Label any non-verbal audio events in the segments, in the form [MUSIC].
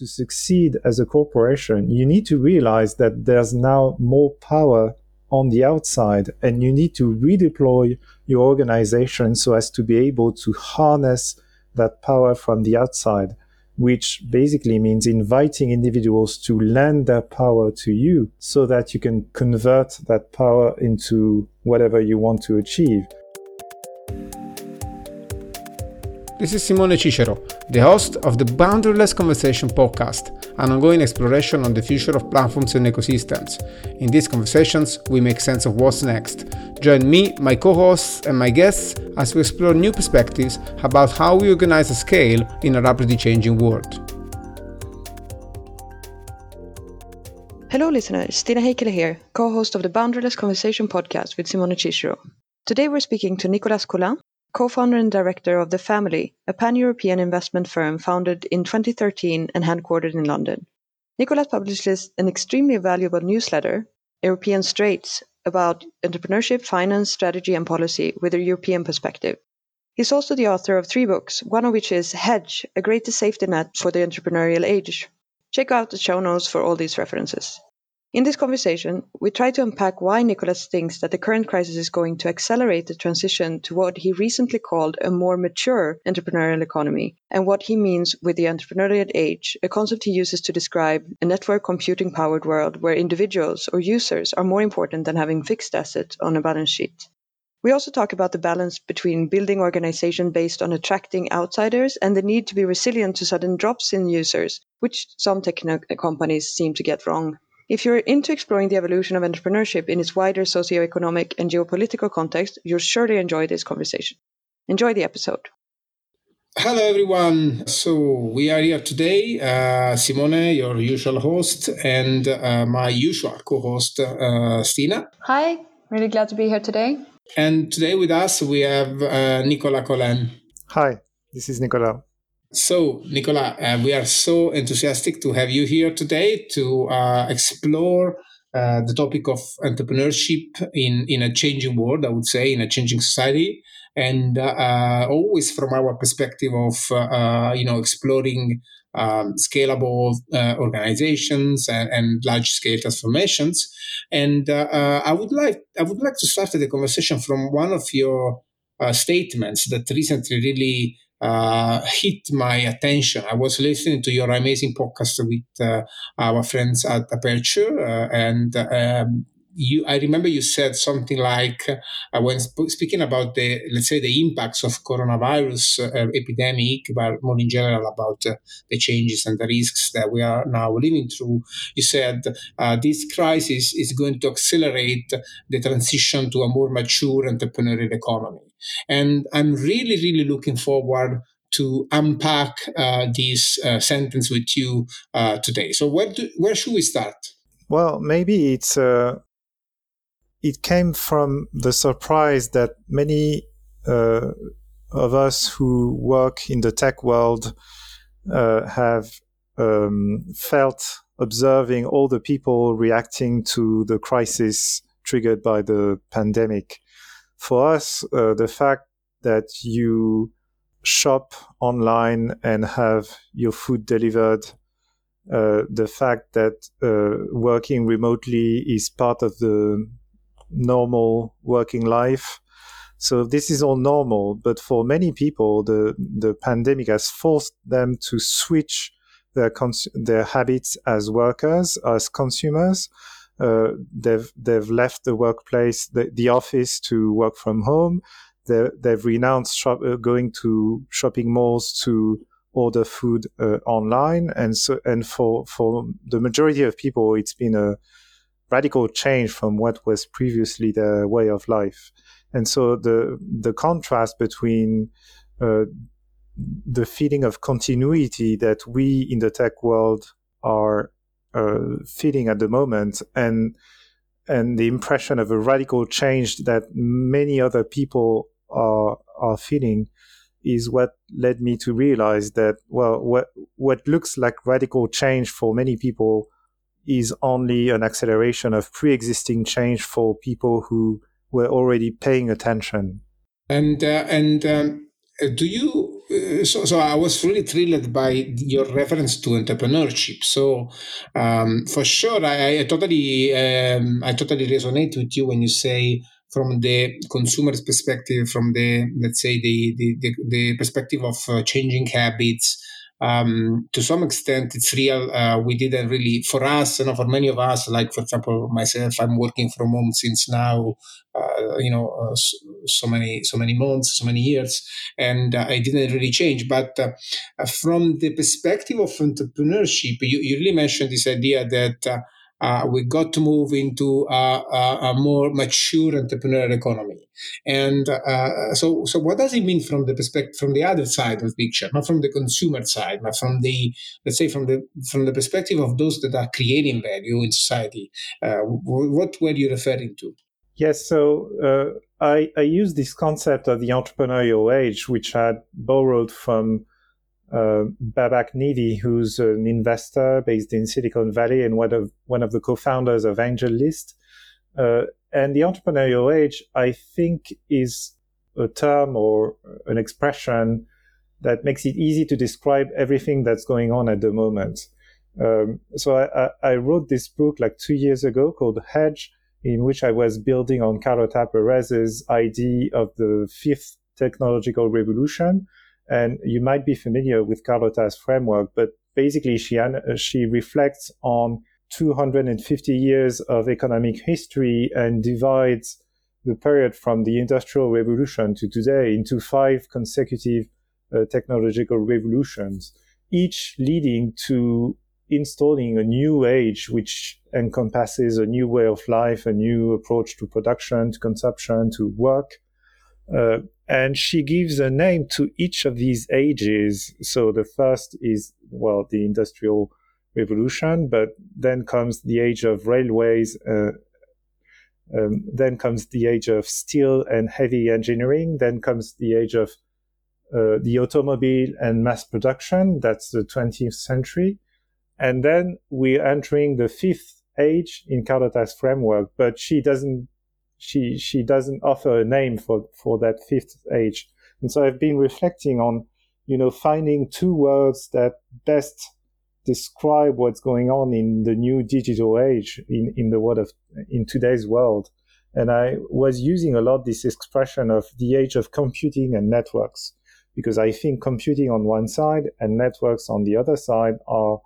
to succeed as a corporation, you need to realize that there's now more power on the outside and you need to redeploy your organization so as to be able to harness that power from the outside, which basically means inviting individuals to lend their power to you so that you can convert that power into whatever you want to achieve. This is Simone Cicero, the host of the Boundaryless Conversation podcast, an ongoing exploration on the future of platforms and ecosystems. In these conversations, we make sense of what's next. Join me, my co hosts, and my guests as we explore new perspectives about how we organize a scale in a rapidly changing world. Hello, listeners. Stina Heikkilä here, co host of the Boundaryless Conversation podcast with Simone Cicero. Today we're speaking to Nicolas Colin, co-founder and director of The Family, a pan-European investment firm founded in 2013 and headquartered in London. Nicolas publishes an extremely valuable newsletter, European Straits, about entrepreneurship, finance, strategy, and policy with a European perspective. He's also the author of three books, one of which is Hedge, a greater safety net for the entrepreneurial age. Check out the show notes for all these references. In this conversation, we try to unpack why Nicolas thinks that the current crisis is going to accelerate the transition to what he recently called a more mature entrepreneurial economy, and what he means with the entrepreneurial age, a concept he uses to describe a network computing powered world where individuals or users are more important than having fixed assets on a balance sheet. We also talk about the balance between building organization based on attracting outsiders and the need to be resilient to sudden drops in users, which some tech companies seem to get wrong. If you're into exploring the evolution of entrepreneurship in its wider socioeconomic and geopolitical context, you'll surely enjoy this conversation. Enjoy the episode. Hello, everyone. So, we are here today. Uh, Simone, your usual host, and uh, my usual co host, uh, Stina. Hi, really glad to be here today. And today with us, we have uh, Nicolas Colin. Hi, this is Nicolas. So, Nicola, uh, we are so enthusiastic to have you here today to uh, explore uh, the topic of entrepreneurship in, in a changing world, I would say, in a changing society, and uh, uh, always from our perspective of uh, you know exploring um, scalable organizations and, and large scale transformations. And I would like I would like to start the conversation from one of your statements that recently really uh, hit my attention. I was listening to your amazing podcast with uh, our friends at Aperture, uh, and um, you. I remember you said something like uh, when sp- speaking about the let's say the impacts of coronavirus uh, epidemic, but more in general about uh, the changes and the risks that we are now living through. You said this crisis is going to accelerate the transition to a more mature entrepreneurial economy. And I'm really, really looking forward to unpack uh, this uh, sentence with you uh, today. So, where do, where should we start? Well, maybe it's uh, it came from the surprise that many uh, of us who work in the tech world uh, have um, felt observing all the people reacting to the crisis triggered by the pandemic for us, uh, the fact that you shop online and have your food delivered, uh, the fact that uh, working remotely is part of the normal working life. So this is all normal, but for many people, the the pandemic has forced them to switch their cons- their habits as workers, as consumers, uh, they've they've left the workplace, the, the office to work from home. They, they've renounced shop, uh, going to shopping malls to order food uh, online, and so and for for the majority of people, it's been a radical change from what was previously their way of life. And so the the contrast between uh, the feeling of continuity that we in the tech world are feeling at the moment and and the impression of a radical change that many other people are are feeling is what led me to realize that well what what looks like radical change for many people is only an acceleration of pre-existing change for people who were already paying attention. And uh, and um, do you uh, so, so I was really thrilled by your reference to entrepreneurship. So, um, for sure, I, I totally, um, I totally resonate with you when you say from the consumer's perspective, from the let's say the the, the, the perspective of uh, changing habits, um, to some extent it's real. Uh, we didn't really for us you know for many of us like for example myself i'm working from home since now uh, you know uh, so, so, many so many months so many years and uh, i didn't really change. But uh, from the perspective of entrepreneurship you, you really mentioned this idea that uh, we got to move into a, a, a more mature entrepreneurial economy. And uh, so, so what does it mean from the perspective, from the other side of the picture, not from the consumer side, but from the, let's say, from the from the perspective of those that are creating value in society? Uh, what were you referring to? Yes, so uh, I, I use this concept of the entrepreneurial age, which I borrowed from uh, Babak Nivi, who's an investor based in Silicon Valley and one of one of the co-founders of AngelList. Uh, and the entrepreneurial age, I think, is a term or an expression that makes it easy to describe everything that's going on at the moment. Um, so I, I, wrote this book like two years ago called Hedge, in which I was building on Carlota Perez's idea of the fifth technological revolution, and you might be familiar with Carlota's framework, but basically she, she reflects on 250 years of economic history and divides the period from the Industrial Revolution to today into five consecutive uh, technological revolutions, each leading to installing a new age which encompasses a new way of life, a new approach to production, to consumption, to work. Uh, and she gives a name to each of these ages. So the first is, well, the industrial revolution, but then comes the age of railways, uh, um, then comes the age of steel and heavy engineering, then comes the age of uh, the automobile and mass production. That's the 20th century. And then we're entering the fifth age in Carlota's framework, but she doesn't she she doesn't offer a name for for that fifth age. And so I've been reflecting on, you know, finding two words that best describe what's going on in the new digital age in, in the world of in today's world. And I was using a lot this expression of the age of computing and networks, because I think computing on one side and networks on the other side are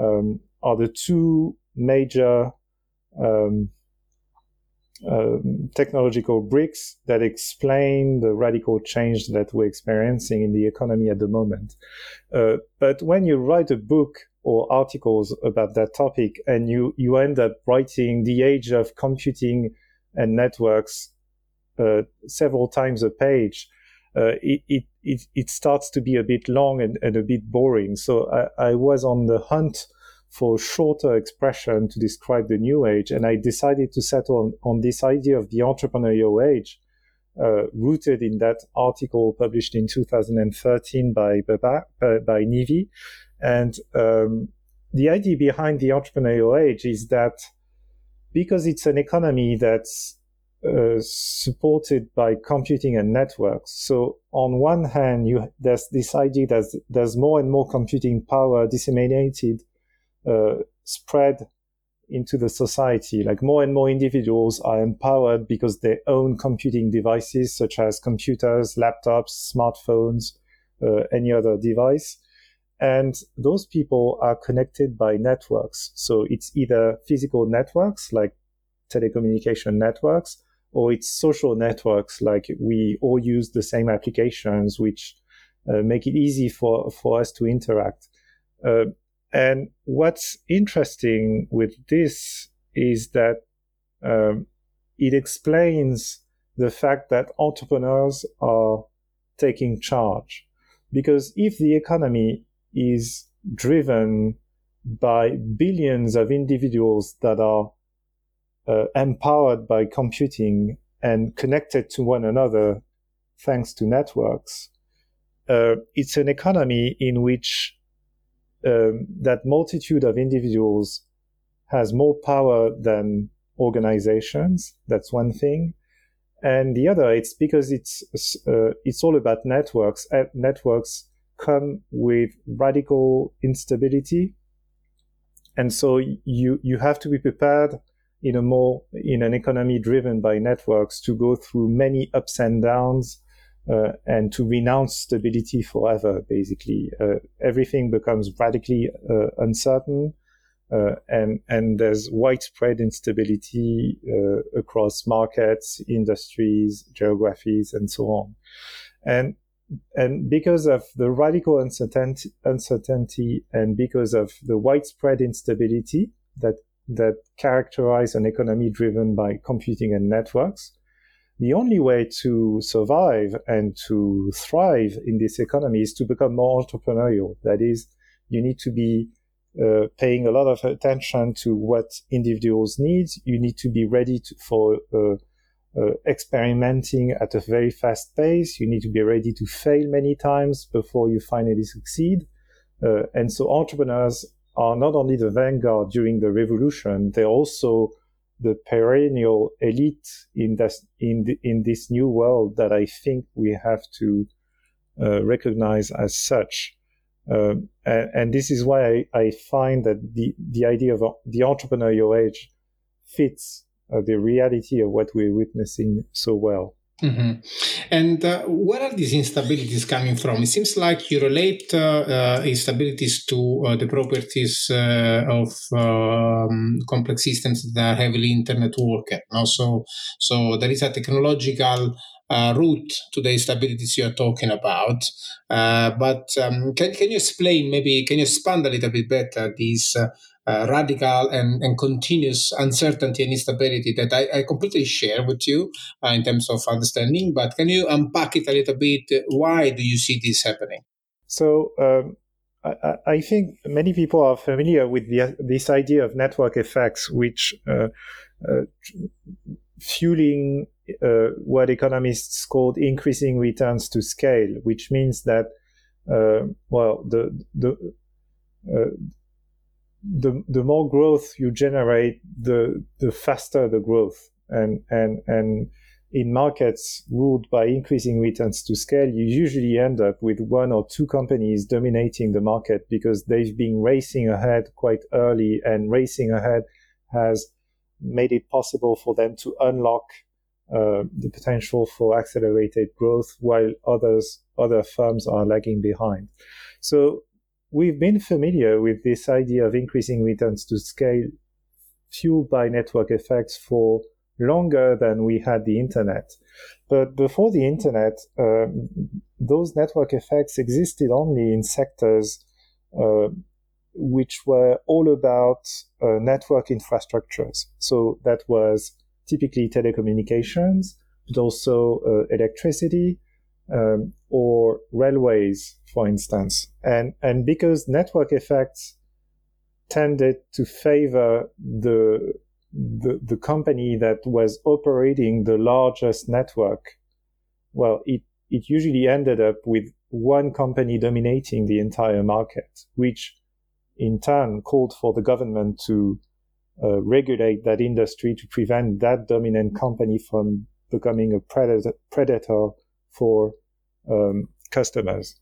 um, are the two major um, um, technological bricks that explain the radical change that we're experiencing in the economy at the moment. Uh, but when you write a book or articles about that topic and you, you end up writing the age of computing and networks uh, several times a page, uh, it, it, it, it, starts to be a bit long and, and a bit boring. So I, I was on the hunt for shorter expression to describe the new age. And I decided to settle on, on this idea of the entrepreneurial age, uh, rooted in that article published in 2013 by, by, by Nivi. And um, the idea behind the entrepreneurial age is that because it's an economy that's uh, supported by computing and networks. So on one hand, you, there's this idea that there's more and more computing power disseminated uh, spread into the society. Like more and more individuals are empowered because they own computing devices such as computers, laptops, smartphones, uh, any other device. And those people are connected by networks. So it's either physical networks like telecommunication networks, or it's social networks like we all use the same applications, which uh, make it easy for, for us to interact. Uh, and what's interesting with this is that um, it explains the fact that entrepreneurs are taking charge. Because if the economy is driven by billions of individuals that are uh, empowered by computing and connected to one another thanks to networks, uh, it's an economy in which um, that multitude of individuals has more power than organizations. That's one thing. And the other, it's because it's uh, it's all about networks. Uh, networks come with radical instability. And so you, you have to be prepared in a more, in an economy driven by networks to go through many ups and downs, uh, and to renounce stability forever, basically. Uh, everything becomes radically uh, uncertain. Uh, and and there's widespread instability uh, across markets, industries, geographies, and so on. And and because of the radical uncertainty, uncertainty and because of the widespread instability that that characterize an economy driven by computing and networks, the only way to survive and to thrive in this economy is to become more entrepreneurial. That is, you need to be uh, paying a lot of attention to what individuals need. You need to be ready to, for uh, uh, experimenting at a very fast pace. You need to be ready to fail many times before you finally succeed. Uh, and so entrepreneurs are not only the vanguard during the revolution, they're also the perennial elite in this in the, in this new world that I think we have to uh, recognize as such. Um, and, and, this is why I, I, find that the, the idea of the entrepreneurial age fits uh, the reality of what we're witnessing so well. Mm-hmm. And uh, where are these instabilities coming from? It seems like you relate uh, uh, instabilities to uh, the properties uh, of um, complex systems that are heavily internet worked. No? So, so there is a technological uh, root to the instabilities you are talking about. But um, can, can you explain, maybe, can you expand a little bit better these uh, uh, radical and, and continuous uncertainty and instability that I, I completely share with you uh, in terms of understanding. But can you unpack it a little bit? Why do you see this happening? So, um, I, I, think many people are familiar with the, this idea of network effects, which uh, uh fueling uh, what economists called increasing returns to scale, which means that, uh, well, the the the the more growth you generate, the the faster the growth. And and and in markets ruled by increasing returns to scale, you usually end up with one or two companies dominating the market because they've been racing ahead quite early, and racing ahead has made it possible for them to unlock uh, the potential for accelerated growth while others other firms are lagging behind. So we've been familiar with this idea of increasing returns to scale fueled by network effects for longer than we had the internet. But before the internet, um, those network effects existed only in sectors uh, which were all about uh, network infrastructures. So that was typically telecommunications, but also uh, electricity um, or railways for instance. And, and because network effects tended to favor the, the, the company that was operating the largest network, well, it, it usually ended up with one company dominating the entire market, which in turn called for the government to uh, regulate that industry to prevent that dominant company from becoming a predator, predator for um, customers.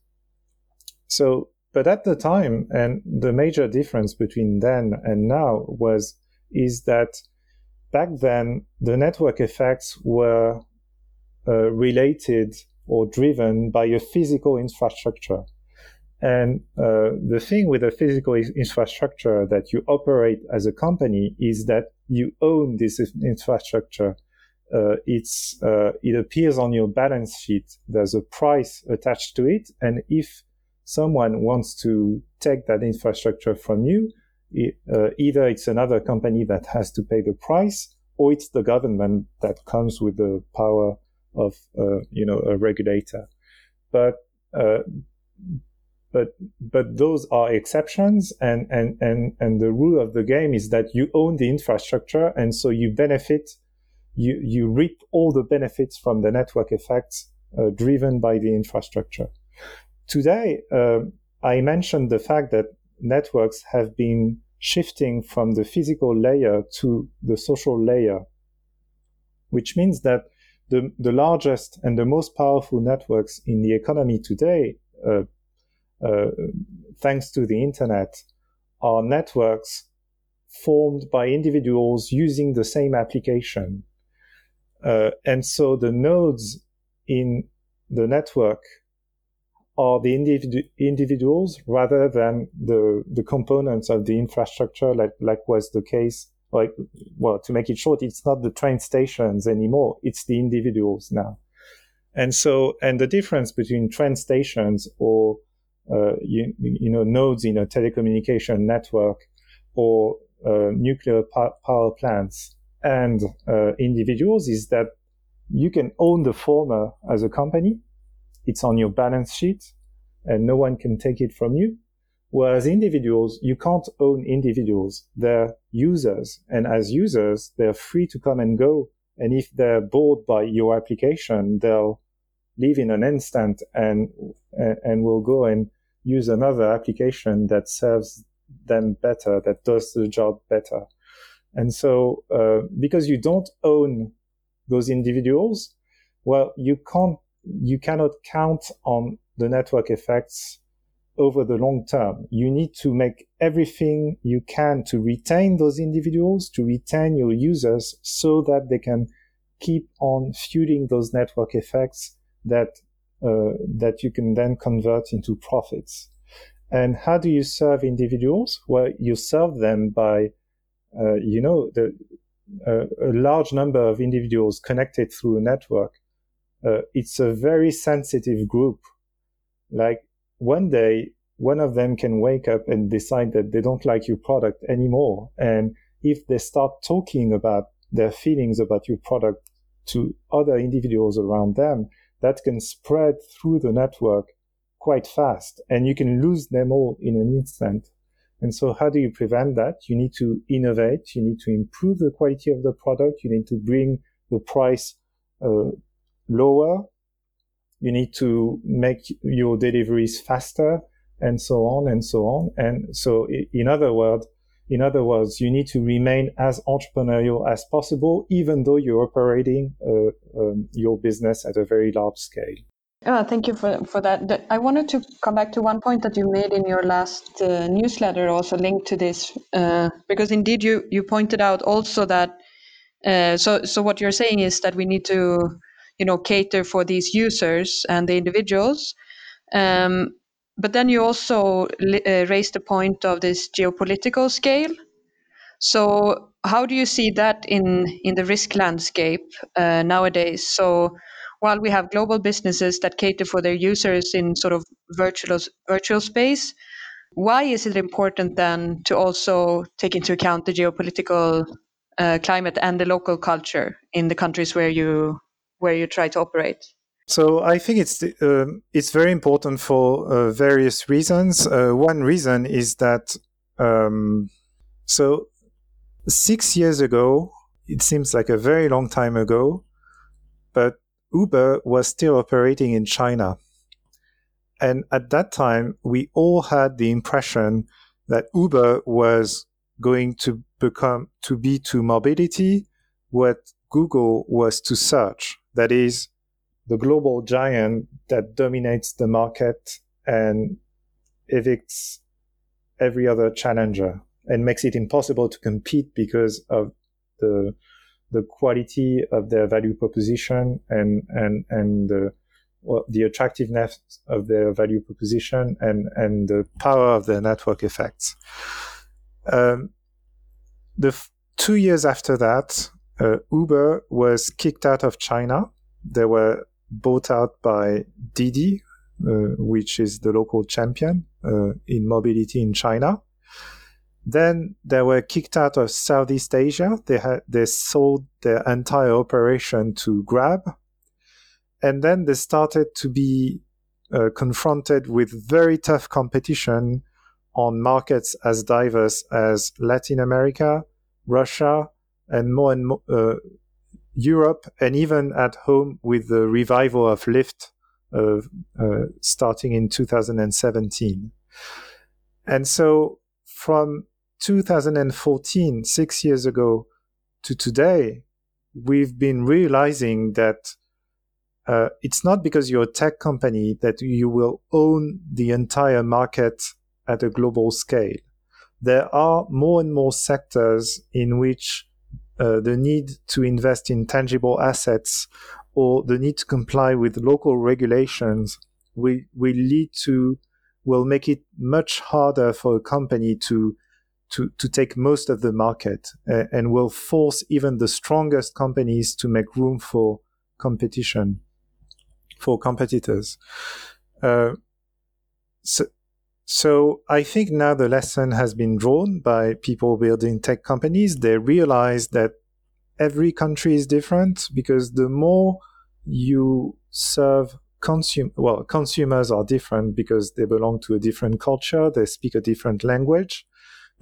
So, but at the time, and the major difference between then and now was, is that back then the network effects were uh, related or driven by a physical infrastructure. And uh, the thing with a physical infrastructure that you operate as a company is that you own this infrastructure. Uh, it's uh, it appears on your balance sheet. There's a price attached to it, and if someone wants to take that infrastructure from you, it, uh, either it's another company that has to pay the price, or it's the government that comes with the power of, uh, you know, a regulator. But, uh, but, but those are exceptions, and, and, and, and the rule of the game is that you own the infrastructure, and so you benefit, you, you reap all the benefits from the network effects uh, driven by the infrastructure. Today, uh, I mentioned the fact that networks have been shifting from the physical layer to the social layer, which means that the, the largest and the most powerful networks in the economy today uh, uh, thanks to the internet, are networks formed by individuals using the same application. Uh, and so the nodes in the network are the individu- individuals rather than the the components of the infrastructure, like like was the case. Like, well, to make it short, it's not the train stations anymore; it's the individuals now. And so, and the difference between train stations or uh, you, you know nodes in a telecommunication network or uh, nuclear power plants and uh, individuals is that you can own the former as a company. It's on your balance sheet and no one can take it from you. Whereas individuals, you can't own individuals. They're users. And as users, they're free to come and go. And if they're bored by your application, they'll leave in an instant and, and will go and use another application that serves them better, that does the job better. And so, uh, because you don't own those individuals, well, you can't, you cannot count on the network effects over the long term. You need to make everything you can to retain those individuals, to retain your users so that they can keep on fueling those network effects that, uh, that you can then convert into profits. And how do you serve individuals? Well, you serve them by, uh, you know, the, uh, a large number of individuals connected through a network. Uh, it's a very sensitive group. Like one day, one of them can wake up and decide that they don't like your product anymore. And if they start talking about their feelings about your product to other individuals around them, that can spread through the network quite fast and you can lose them all in an instant. And so how do you prevent that? You need to innovate. You need to improve the quality of the product. You need to bring the price uh, lower. You need to make your deliveries faster and so on and so on. And so in other words, in other words, you need to remain as entrepreneurial as possible, even though you're operating uh, um, your business at a very large scale. Oh, thank you for, for that. I wanted to come back to one point that you made in your last uh, newsletter, also linked to this, uh, because indeed you, you pointed out also that. Uh, so so what you're saying is that we need to, you know, cater for these users and the individuals, um, but then you also li- uh, raised the point of this geopolitical scale. So how do you see that in in the risk landscape uh, nowadays? So while we have global businesses that cater for their users in sort of virtual virtual space, why is it important then to also take into account the geopolitical uh, climate and the local culture in the countries where you where you try to operate? So I think it's uh, it's very important for uh, various reasons. Uh, one reason is that um, so six years ago, it seems like a very long time ago, but Uber was still operating in China. And at that time, we all had the impression that Uber was going to become, to be to mobility what Google was to search. That is, the global giant that dominates the market and evicts every other challenger and makes it impossible to compete because of the the quality of their value proposition and and and the the attractiveness of their value proposition and and the power of their network effects. Um, the f- two years after that, uh, Uber was kicked out of China. They were bought out by Didi, uh, which is the local champion uh, in mobility in China. Then they were kicked out of Southeast Asia. They had they sold their entire operation to Grab, and then they started to be uh, confronted with very tough competition on markets as diverse as Latin America, Russia, and more and more uh, Europe, and even at home with the revival of Lyft uh, starting in 2017. And so from 2014, six years ago, to today, we've been realizing that uh, it's not because you're a tech company that you will own the entire market at a global scale. There are more and more sectors in which uh, the need to invest in tangible assets or the need to comply with local regulations will, will lead to will make it much harder for a company to to, to take most of the market uh, and will force even the strongest companies to make room for competition for competitors. Uh, so, so I think now the lesson has been drawn by people building tech companies. They realize that every country is different because the more you serve consume well consumers are different because they belong to a different culture they speak a different language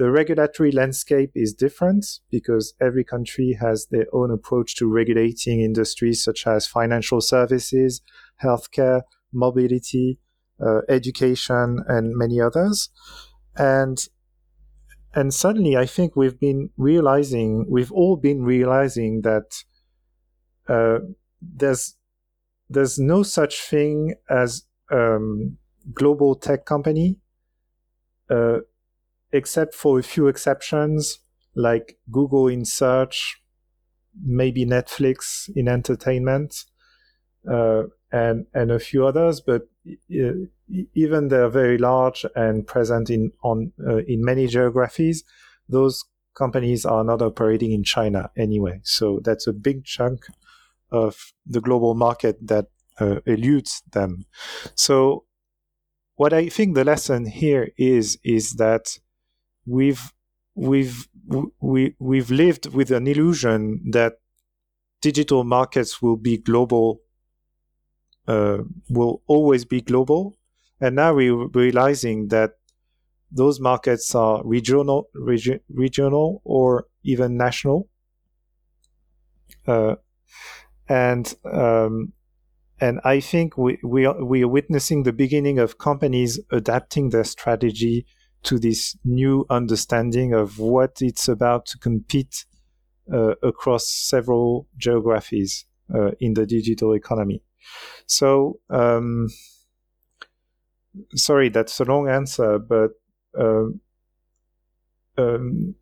the regulatory landscape is different because every country has their own approach to regulating industries such as financial services healthcare mobility uh, education and many others. And and suddenly I think we've been realizing, we've all been realizing that uh, there's there's no such thing as um, global tech company, uh, except for a few exceptions like Google in search, maybe Netflix in entertainment, uh, and and a few others. But uh, even they're very large and present in on uh, in many geographies, those companies are not operating in China anyway. So that's a big chunk of the global market that uh, eludes them. So what I think the lesson here is is that we've we've we we've lived with an illusion that digital markets will be global uh, will always be global and now we're realizing that those markets are regional, regi- regional or even national. Uh, and um, and I think we we are, we are witnessing the beginning of companies adapting their strategy to this new understanding of what it's about to compete uh, across several geographies uh, in the digital economy. So um, sorry, that's a long answer, but um, um,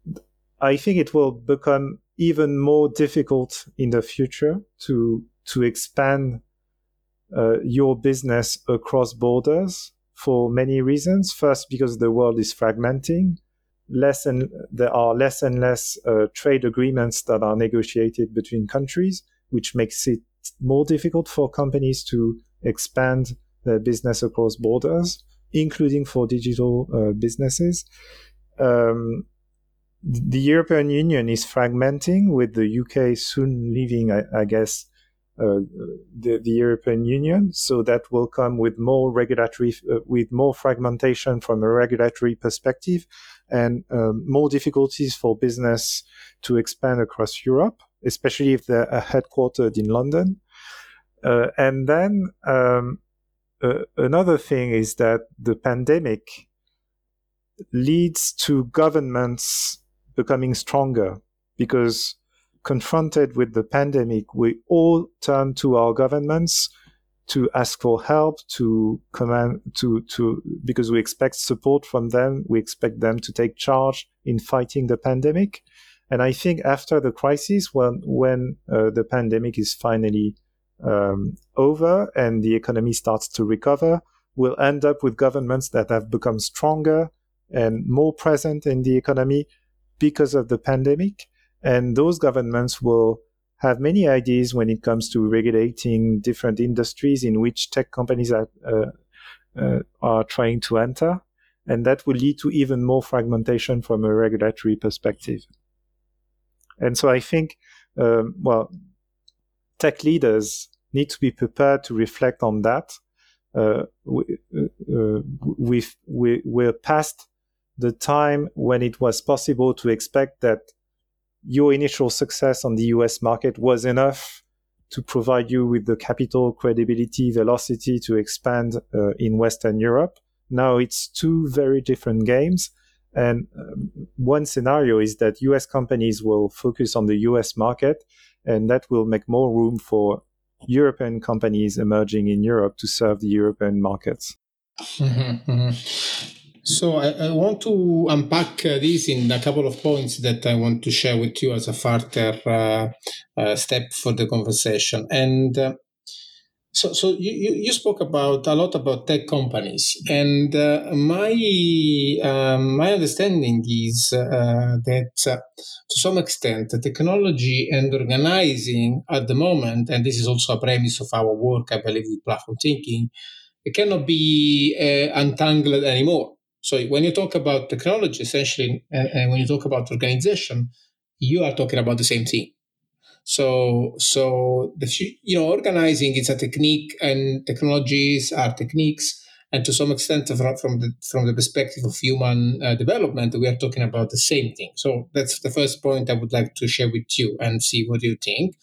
I think it will become even more difficult in the future to to expand uh, your business across borders for many reasons. First, because the world is fragmenting. Less and there are less and less uh, trade agreements that are negotiated between countries, which makes it more difficult for companies to expand their business across borders, including for digital uh, businesses. Um, the European Union is fragmenting, with the UK soon leaving, I, I guess, the, the, European Union. So that will come with more regulatory, uh, with more fragmentation from a regulatory perspective, and um, more difficulties for business to expand across Europe, especially if they're headquartered in London. Uh, and then um, uh, another thing is that the pandemic leads to governments becoming stronger because confronted with the pandemic, we all turn to our governments to ask for help, to command, to, to, because we expect support from them. We expect them to take charge in fighting the pandemic. And I think after the crisis, when, when uh, the pandemic is finally um, over and the economy starts to recover, we'll end up with governments that have become stronger and more present in the economy because of the pandemic. And those governments will have many ideas when it comes to regulating different industries in which tech companies are, uh, uh, are trying to enter. And that will lead to even more fragmentation from a regulatory perspective. And so I think, um, well, tech leaders need to be prepared to reflect on that. Uh, we, uh, we've, we, we're past the time when it was possible to expect that your initial success on the US market was enough to provide you with the capital, credibility, velocity to expand uh, in Western Europe. Now it's two very different games. And um, one scenario is that US companies will focus on the US market, and that will make more room for European companies emerging in Europe to serve the European markets. [LAUGHS] So I, I, want to unpack uh, this in a couple of points that I want to share with you as a further uh, uh, step for the conversation. And uh, so, so you, you spoke about a lot about tech companies, and uh, my um, my understanding is uh, that to some extent, the technology and organizing at the moment, and this is also a premise of our work, I believe, with platform thinking, it cannot be untangled anymore so when you talk about technology, essentially, and, and, when you talk about organization, you are talking about the same thing. So, so the you know organizing is a technique, and technologies are techniques, and to some extent, from, the from the perspective of human uh, development, we are talking about the same thing. So that's the first point I would like to share with you and see what you think.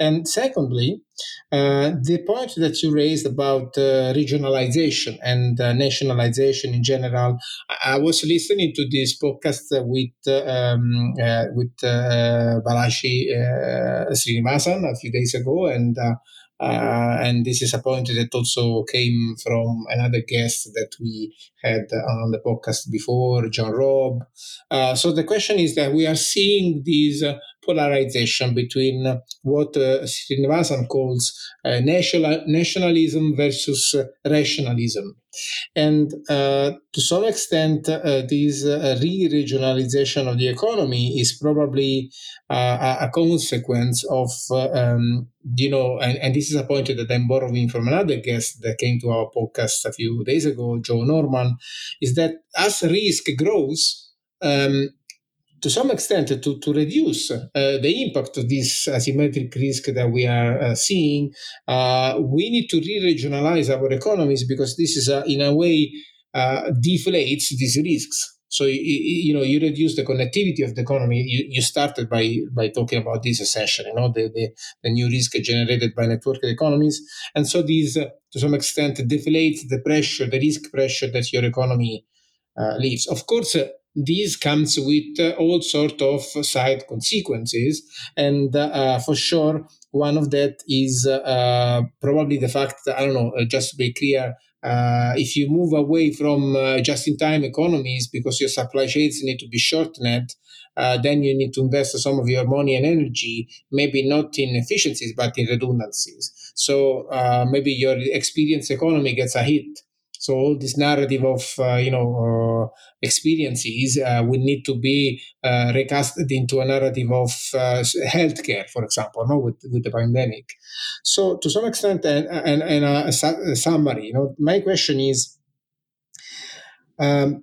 And secondly, uh, the point that you raised about uh, regionalization and uh, nationalization in general, I, was listening to this podcast with um, uh, with uh, Balaji Srinivasan a few days ago, and uh, and this is a point that also came from another guest that we had on the podcast before, John Robb. Uh, so the question is that we are seeing these uh, polarization between what uh, Srinivasan calls uh, national, nationalism versus uh, rationalism. And uh, to some extent, uh, this uh, re-regionalization of the economy is probably uh, a consequence of, uh, um, you know, and, and, this is a point that I'm borrowing from another guest that came to our podcast a few days ago, Joe Norman, is that as risk grows, um, to some extent to, to reduce uh, the impact of this asymmetric risk that we are uh, seeing, uh, we need to re-regionalize our economies because this is, in a way, uh, deflates these risks. So you, you, know you reduce the connectivity of the economy. You, you started by by talking about this essentially, you know, the, the, the new risk generated by networked economies, and so these uh, to some extent deflates the pressure, the risk pressure that your economy uh, leaves. Of course, this comes with uh, all sort of side consequences and uh, for sure one of that is uh, probably the fact that i don't know uh, just to be clear uh, if you move away from uh, just-in-time economies because your supply chains need to be shortened then you need to invest some of your money and energy maybe not in efficiencies but in redundancies. So maybe your experience economy gets a hit so all this narrative of uh, you know uh, experiences uh, will need to be recasted into a narrative of healthcare, for example, no, with with the pandemic. So to some extent, and and, and a, a summary, you know, my question is. Um,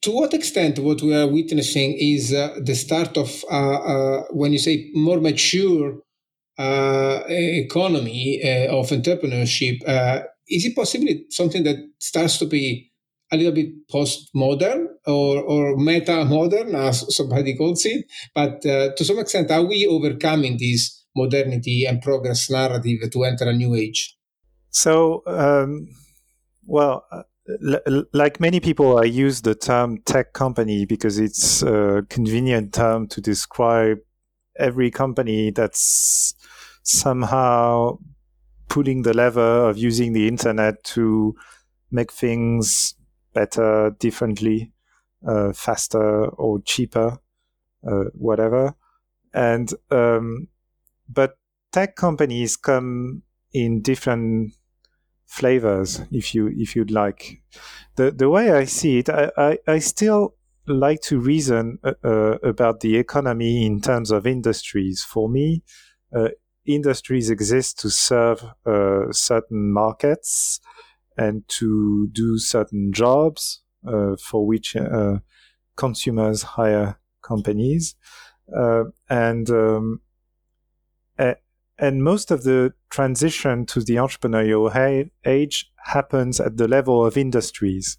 to what extent what we are witnessing is uh, the start of uh, uh, when you say more mature economy of entrepreneurship is it possibly something that starts to be a little bit postmodern or, or meta modern, as somebody calls it? But uh, to some extent, are we overcoming this modernity and progress narrative to enter a new age? So, um, well, uh, L- like many people, I use the term tech company because it's a convenient term to describe every company that's somehow pulling the lever of using the internet to make things better, differently, uh, faster or cheaper, uh, whatever. And um, but tech companies come in different flavors, if you if you'd like. The the way I see it, I I, I still like to reason uh, uh about the economy in terms of industries. For me, uh, industries exist to serve uh, certain markets and to do certain jobs uh, for which uh, consumers hire companies. Uh, and um, and most of the transition to the entrepreneurial age happens at the level of industries,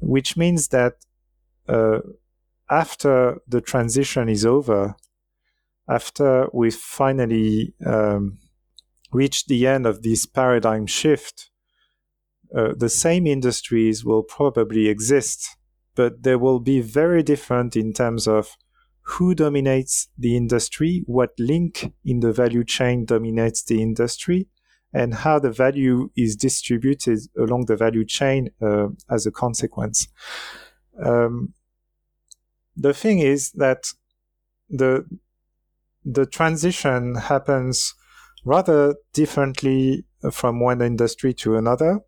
which means that uh, after the transition is over, after we finally um, the end of this paradigm shift, uh, the same industries will probably exist, but they will be very different in terms of who dominates the industry, what link in the value chain dominates the industry, and how the value is distributed along the value chain uh, as a consequence. Um, the thing is that the the transition happens rather differently from one industry to another.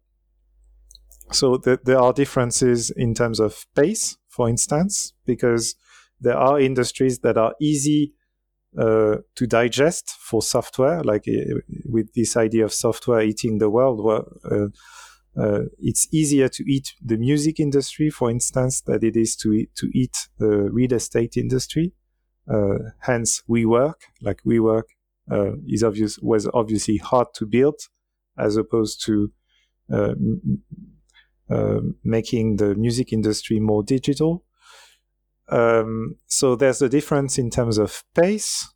So th- there are differences in terms of pace, for instance, because there are industries that are easy uh, to digest for software, like uh, with this idea of software eating the world, where uh, uh, it's easier to eat the music industry, for instance, than it is to eat, to eat the real estate industry. Uh, hence, WeWork, like WeWork, uh, is obvious was obviously hard to build, as opposed to m- making the music industry more digital. Um, so there's a difference in terms of pace,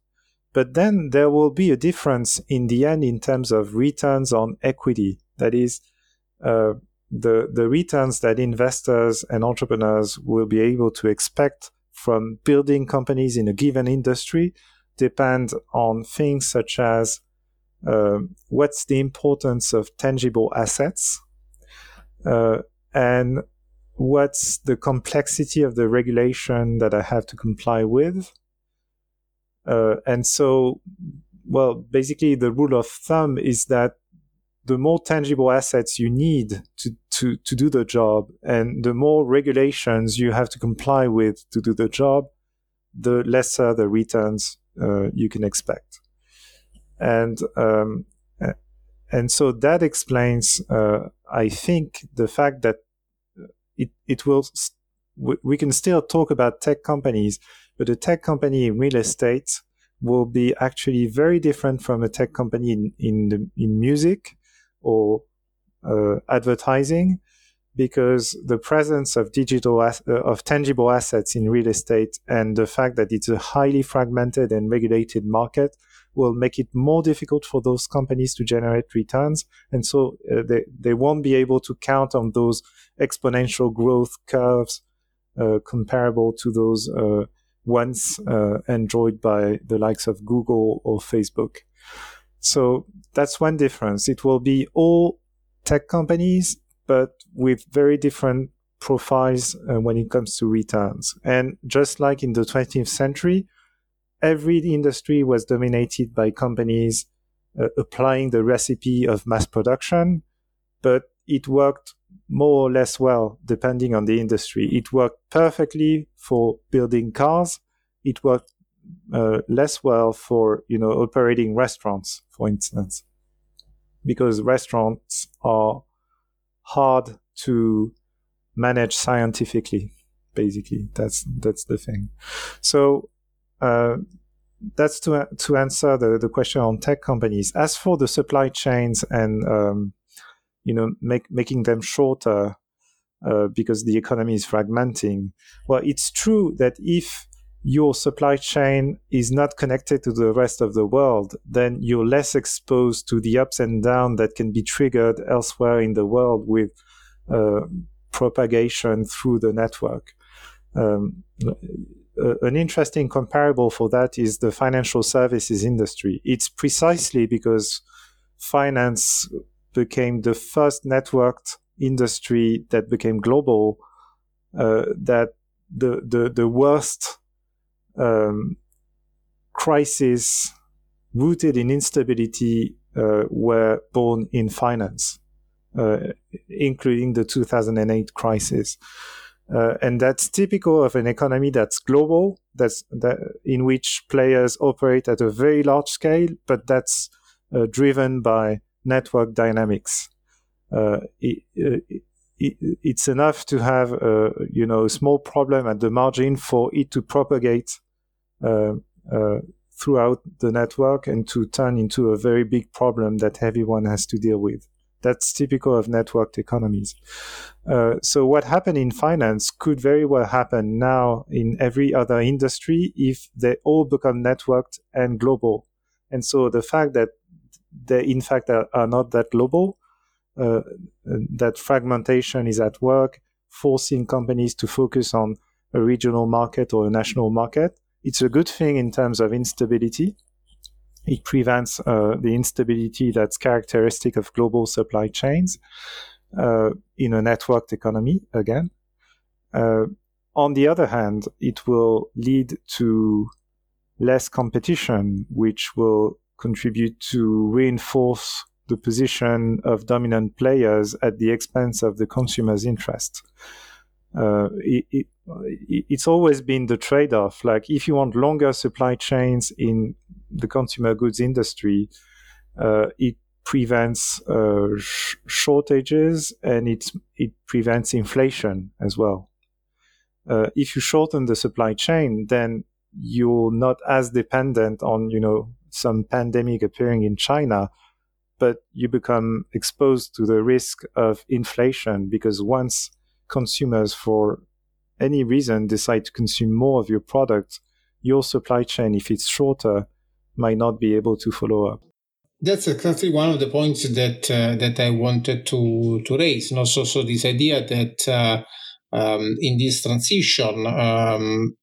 but then there will be a difference in the end in terms of returns on equity. That is, uh, the the returns that investors and entrepreneurs will be able to expect from building companies in a given industry depend on things such as uh, what's the importance of tangible assets uh, and what's the complexity of the regulation that I have to comply with. Uh, and so, well, basically, the rule of thumb is that the more tangible assets you need to, to, to do the job and the more regulations you have to comply with to do the job, the lesser the returns uh, you can expect. And um, and so that explains, uh, I think, the fact that it, it will, we can still talk about tech companies, but a tech company in real estate will be actually very different from a tech company in, in, the, in music or uh, advertising because the presence of digital uh, of tangible assets in real estate and the fact that it's a highly fragmented and regulated market will make it more difficult for those companies to generate returns and so uh, they, they won't be able to count on those exponential growth curves uh, comparable to those uh, once uh, enjoyed by the likes of Google or Facebook. So that's one difference. It will be all tech companies, but with very different profiles uh, when it comes to returns. And just like in the 20th century, every industry was dominated by companies uh, applying the recipe of mass production, but it worked more or less well depending on the industry. It worked perfectly for building cars. It worked uh, less well for you know operating restaurants, for instance, because restaurants are hard to manage scientifically. Basically, that's that's the thing. So uh, that's to to answer the the question on tech companies. As for the supply chains and um, you know, make, making them shorter uh, because the economy is fragmenting. Well, it's true that if your supply chain is not connected to the rest of the world, then you're less exposed to the ups and downs that can be triggered elsewhere in the world with uh, propagation through the network. Um, an interesting comparable for that is the financial services industry. It's precisely because finance became the first networked industry that became global, uh, that the, the, the worst um, crises rooted in instability uh, were born in finance, uh, including the 2008 crisis. Uh, and that's typical of an economy that's global, that's that, in which players operate at a very large scale, but that's uh, driven by network dynamics. Uh, it, it, it's enough to have a you know a small problem at the margin for it to propagate uh, uh, throughout the network and to turn into a very big problem that everyone has to deal with. That's typical of networked economies. Uh, so what happened in finance could very well happen now in every other industry if they all become networked and global. And so the fact that they in fact are, are not that global. Uh, that fragmentation is at work, forcing companies to focus on a regional market or a national market. It's a good thing in terms of instability. It prevents uh, the instability that's characteristic of global supply chains uh, in a networked economy again. Uh, on the other hand, it will lead to less competition, which will contribute to reinforce the position of dominant players at the expense of the consumer's interest. Uh, it, it, it's always been the trade-off. Like if you want longer supply chains in the consumer goods industry, uh, it prevents uh, sh- shortages and it it prevents inflation as well. Uh, if you shorten the supply chain, then you're not as dependent on you know some pandemic appearing in China, but you become exposed to the risk of inflation because once consumers, for any reason, decide to consume more of your product, your supply chain, if it's shorter, might not be able to follow up. That's exactly one of the points that uh, that I wanted to to raise. And also, so this idea that uh, um, in this transition, um,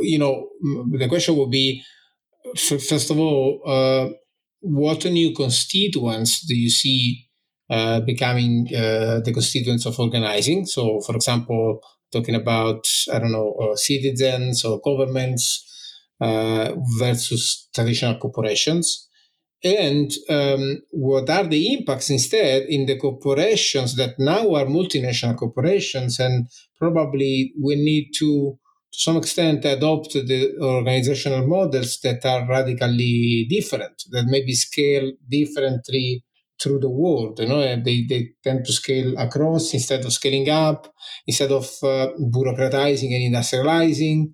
you know, the question would be, first of all, uh, what new constituents do you see uh, becoming uh, the constituents of organizing? So, for example, talking about I don't know uh, citizens or governments uh, versus traditional corporations. And um, what are the impacts instead in the corporations that now are multinational corporations and probably we need to to some extent adopt the organizational models that are radically different, that maybe scale differently through the world. You know, they, they tend to scale across instead of scaling up, instead of uh, bureaucratizing and industrializing.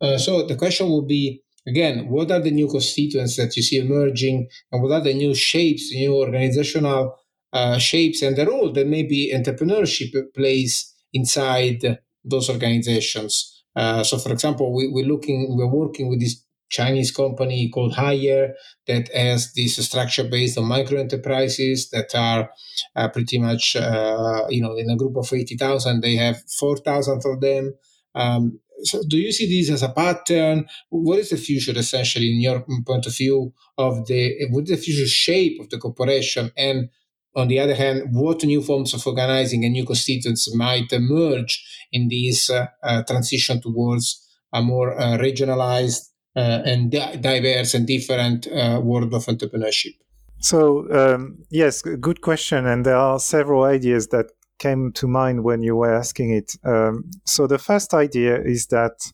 Uh, so the question will be again, what are the new constituents that you see emerging, and what are the new shapes, new organizational uh, shapes, and the role that maybe entrepreneurship plays inside those organizations? Uh, so, for example, we, we're looking, we're working with this Chinese company called Haier that has this structure based on micro enterprises that are uh, pretty much, uh, you know, in a group of 80,000, they have 4,000 of them. Um, so do you see this as a pattern? What is the future, essentially, in your point of view, of the what is the future shape of the corporation? And on the other hand, what new forms of organizing and new constituents might emerge in this uh, uh, transition towards a more uh, regionalized and di- diverse and different uh, world of entrepreneurship? So, um, yes, good question. And there are several ideas that came to mind when you were asking it. Um, so, the first idea is that,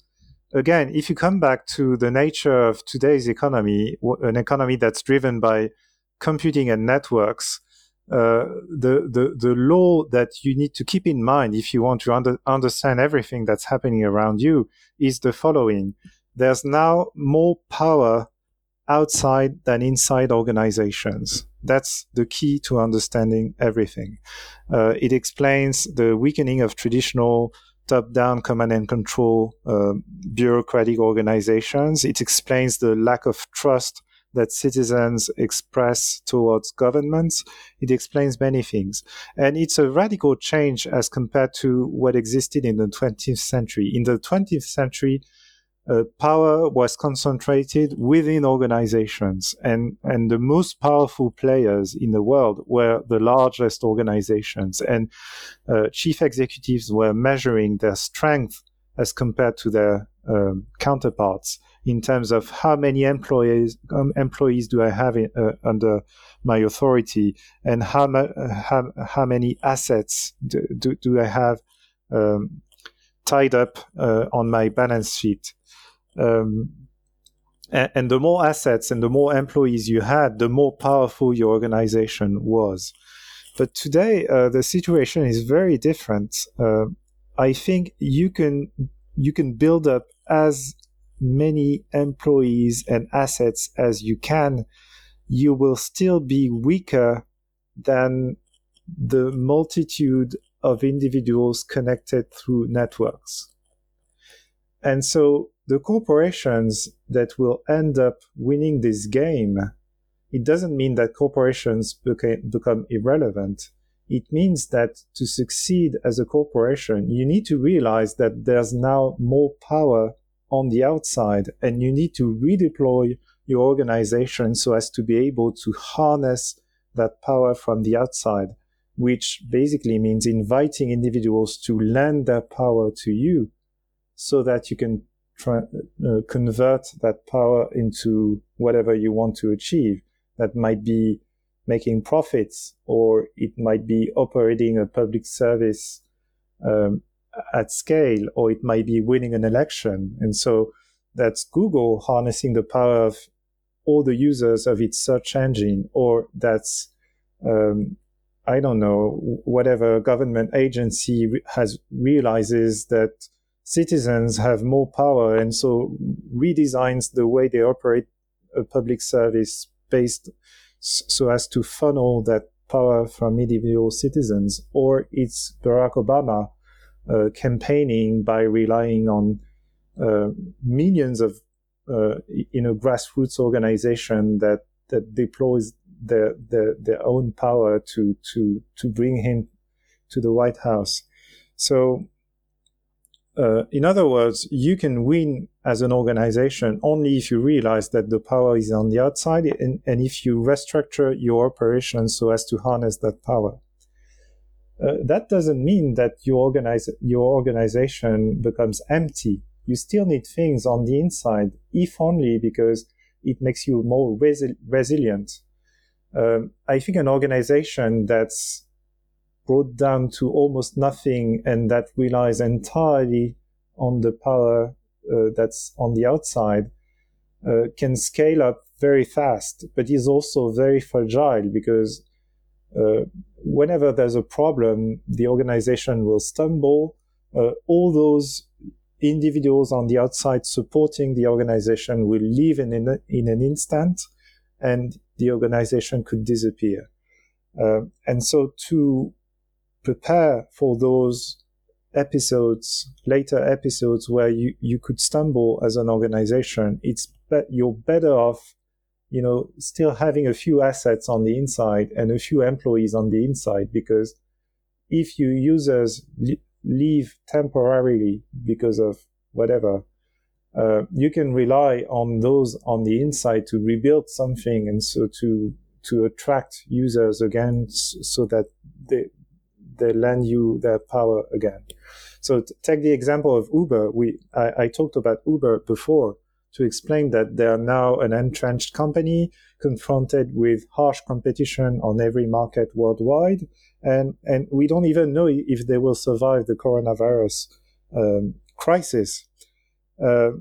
again, if you come back to the nature of today's economy, an economy that's driven by computing and networks, uh, the, the the law that you need to keep in mind if you want to under, understand everything that's happening around you is the following: there's now more power outside than inside organizations. That's the key to understanding everything. Uh, it explains the weakening of traditional top-down command and control uh, bureaucratic organizations. It explains the lack of trust that citizens express towards governments. It explains many things. And it's a radical change as compared to what existed in the 20th century. In the 20th century, uh, power was concentrated within organizations and, and the most powerful players in the world were the largest organizations and uh, chief executives were measuring their strength as compared to their um, counterparts in terms of how many employees um, employees do I have in, uh, under my authority, and how ma- how, how many assets do, do, do I have um, tied up uh, on my balance sheet. Um, and, and, the more assets and the more employees you had, the more powerful your organization was. But today, uh, the situation is very different. Uh, I think you can you can build up as many employees and assets as you can, you will still be weaker than the multitude of individuals connected through networks. And so the corporations that will end up winning this game, it doesn't mean that corporations become irrelevant. It means that to succeed as a corporation, you need to realize that there's now more power on the outside and you need to redeploy your organization so as to be able to harness that power from the outside, which basically means inviting individuals to lend their power to you so that you can uh, convert that power into whatever you want to achieve. That might be making profits or it might be operating a public service um, at scale or it might be winning an election. And so that's Google harnessing the power of all the users of its search engine, or that's, um, I don't know, whatever government agency has realizes that citizens have more power and so redesigns the way they operate a public service based so as to funnel that power from individual citizens, or it's Barack Obama uh, campaigning by relying on uh, millions of uh, you know grassroots organization that that deploys their, their their own power to to to bring him to the White House. So, uh, in other words, you can win as an organization only if you realize that the power is on the outside and, and if you restructure your operations so as to harness that power. Uh, that doesn't mean that your, organize, your organization becomes empty. You still need things on the inside, if only because it makes you more resi- resilient. Um, I think an organization that's brought down to almost nothing and that relies entirely on the power uh, that's on the outside uh, can scale up very fast, but is also very fragile because uh, whenever there's a problem, the organization will stumble. Uh, all those individuals on the outside supporting the organization will leave in, in, in an instant and the organization could disappear. Uh, and so to prepare for those episodes, later episodes where you, you could stumble as an organization, it's you're better off you know, still having a few assets on the inside and a few employees on the inside because if you users leave temporarily because of whatever, uh, you can rely on those on the inside to rebuild something and so to to attract users again so that they they lend you their power again. So t- take the example of Uber. We I, I talked about Uber before to explain that they are now an entrenched company confronted with harsh competition on every market worldwide. And, and we don't even know if they will survive the coronavirus um, crisis. Uh,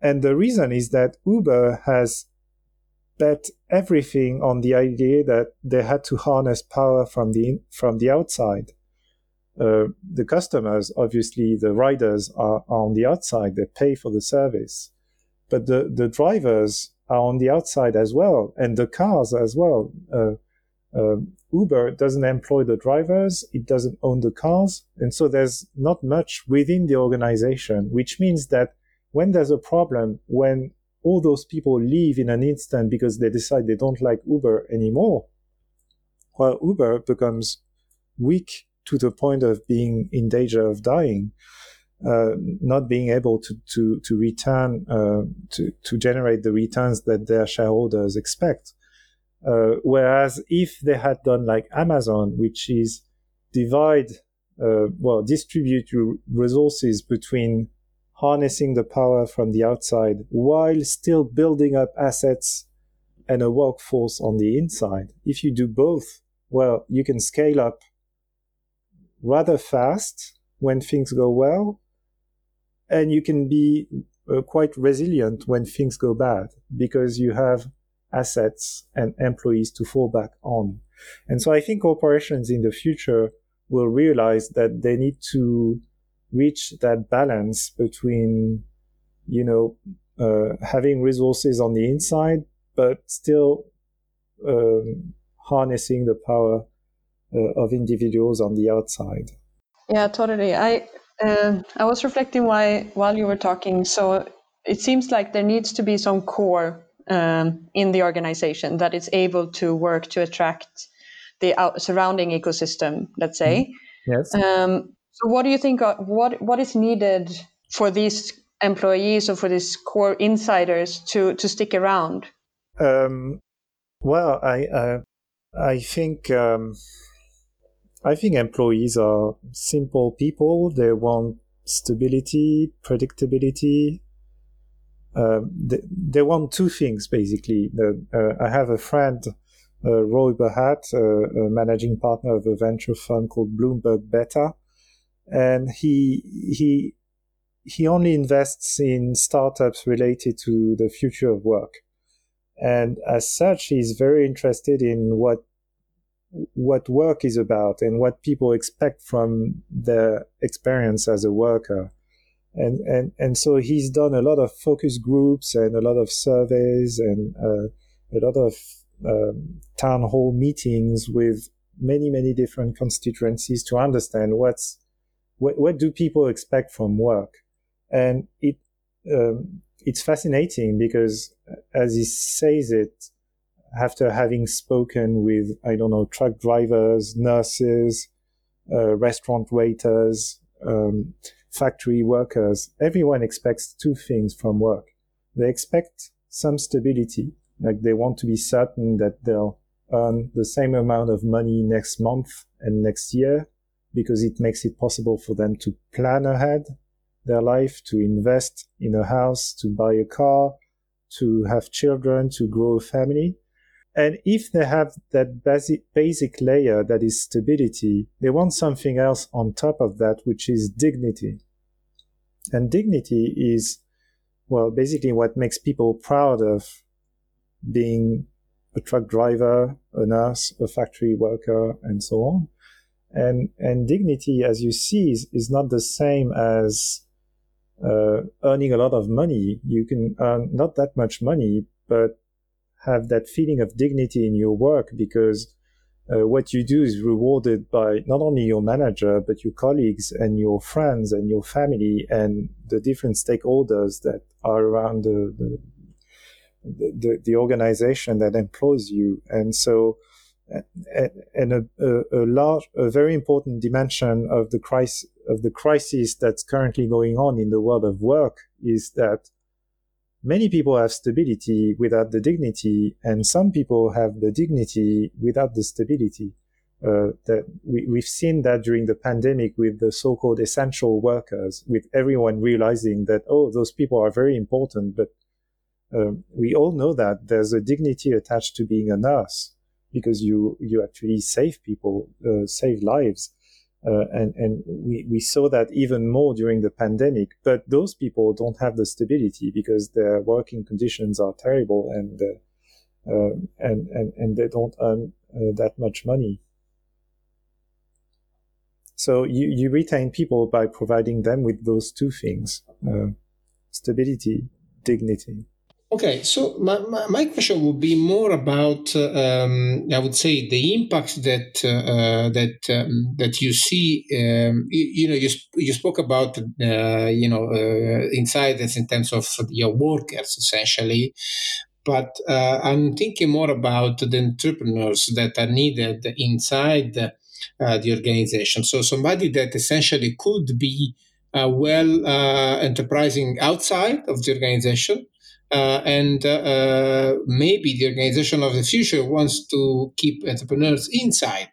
and the reason is that Uber has bet everything on the idea that they had to harness power from the from the outside. Uh, the customers, obviously, the riders are, are on the outside; they pay for the service but the, the drivers are on the outside as well, and the cars as well. Uh, uh, Uber doesn't employ the drivers, it doesn't own the cars, and so there's not much within the organization, which means that when there's a problem, when all those people leave in an instant because they decide they don't like Uber anymore, well, Uber becomes weak to the point of being in danger of dying uh, not being able to to to return uh, to to generate the returns that their shareholders expect. Uh, whereas if they had done like Amazon, which is divide uh, well distribute resources between harnessing the power from the outside while still building up assets and a workforce on the inside. If you do both, well, you can scale up rather fast when things go well and you can be uh, quite resilient when things go bad because you have assets and employees to fall back on. And so I think corporations in the future will realize that they need to reach that balance between, you know, uh, having resources on the inside, but still um, harnessing the power uh, of individuals on the outside. Yeah, totally. I uh, I was reflecting why while you were talking. So it seems like there needs to be some core um, in the organization that is able to work to attract the out- surrounding ecosystem. Let's say. Mm-hmm. Yes. Um, so what do you think? what what is needed for these employees or for these core insiders to to stick around? Um, well, I uh, I think um, I think employees are simple people. They want stability, predictability. Um, they, they, want two things basically. Uh, I have a friend, uh, Roy Bahat, uh, a managing partner of a venture fund called Bloomberg Beta, and he he he only invests in startups related to the future of work. And as such, he's very interested in what what work is about and what people expect from their experience as a worker. And, and, and so he's done a lot of focus groups and a lot of surveys and uh, a lot of um, town hall meetings with many, many different constituencies to understand what's, what, what do people expect from work? And it, um, it's fascinating because as he says it, after having spoken with, I don't know, truck drivers, nurses, uh, restaurant waiters, um, factory workers, everyone expects two things from work. They expect some stability, like they want to be certain that they'll earn the same amount of money next month and next year because it makes it possible for them to plan ahead their life, to invest in a house, to buy a car, to have children, to grow a family. And if they have that basic, basic layer that is stability, they want something else on top of that, which is dignity. And dignity is, well, basically what makes people proud of being a truck driver, a nurse, a factory worker, and so on. And, and dignity, as you see, is, is not the same as uh, earning a lot of money. You can earn not that much money, but have that feeling of dignity in your work because uh, what you do is rewarded by not only your manager but your colleagues and your friends and your family and the different stakeholders that are around the the, the, the organization that employs you and so and a, a, a, large a very important dimension of the crisis of the crisis that's currently going on in the world of work is that many people have stability without the dignity, and some people have the dignity without the stability. Uh, that we, we've seen that during the pandemic with the so-called essential workers, with everyone realizing that, oh, those people are very important, but um, we all know that there's a dignity attached to being a nurse because you you actually save people, uh, save lives. Uh, and and we, we saw that even more during the pandemic. But those people don't have the stability because their working conditions are terrible and uh, uh, and, and and they don't earn uh, that much money. So you, you retain people by providing them with those two things: uh, stability, dignity. Okay, so my, my, my, question would be more about, uh, um, I would say, the impact that uh, that um, that you see. Um, you, you, know, you, you spoke about, uh, you know, uh, insiders in terms of your workers, essentially. But uh, I'm thinking more about the entrepreneurs that are needed inside uh, the organization. So somebody that essentially could be well enterprising outside of the organization uh, and uh, uh, maybe the organization of the future wants to keep entrepreneurs inside.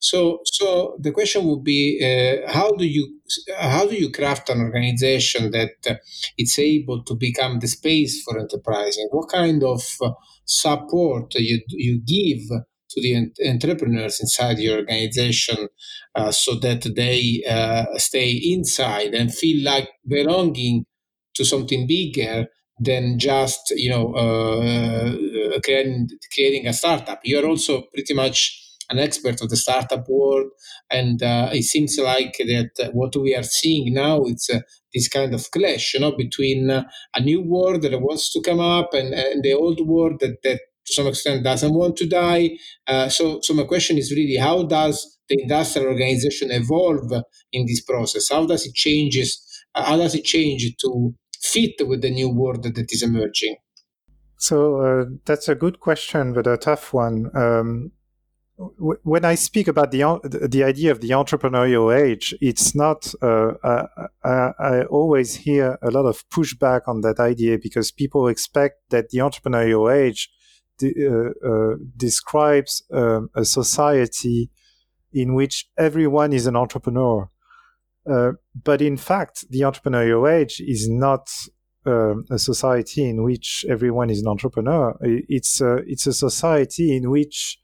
So, so the question would be, uh, how do you how do you craft an organization that uh, it's able to become the space for enterprising? What kind of uh, support you you give to the entrepreneurs inside your organization so that they stay inside and feel like belonging to something bigger than just you know uh, uh, creating, creating a startup. You're also pretty much an expert of the startup world, and uh, it seems like that what we are seeing now it's uh, this kind of clash, you know, between uh, a new world that wants to come up and, and the old world that, that to some extent doesn't want to die. Uh, so, so my question is really how does the industrial organization evolve in this process? How does it changes? how does it change to fit with the new world that is emerging? So uh, that's a good question, but a tough one. Um, when I speak about the the idea of the entrepreneurial age, it's not. Uh, I, I, always hear a lot of pushback on that idea because people expect that the entrepreneurial age uh, uh, describes um, a society in which everyone is an entrepreneur. Uh, but in fact, the entrepreneurial age is not um, a society in which everyone is an entrepreneur. It's a, it's a society in which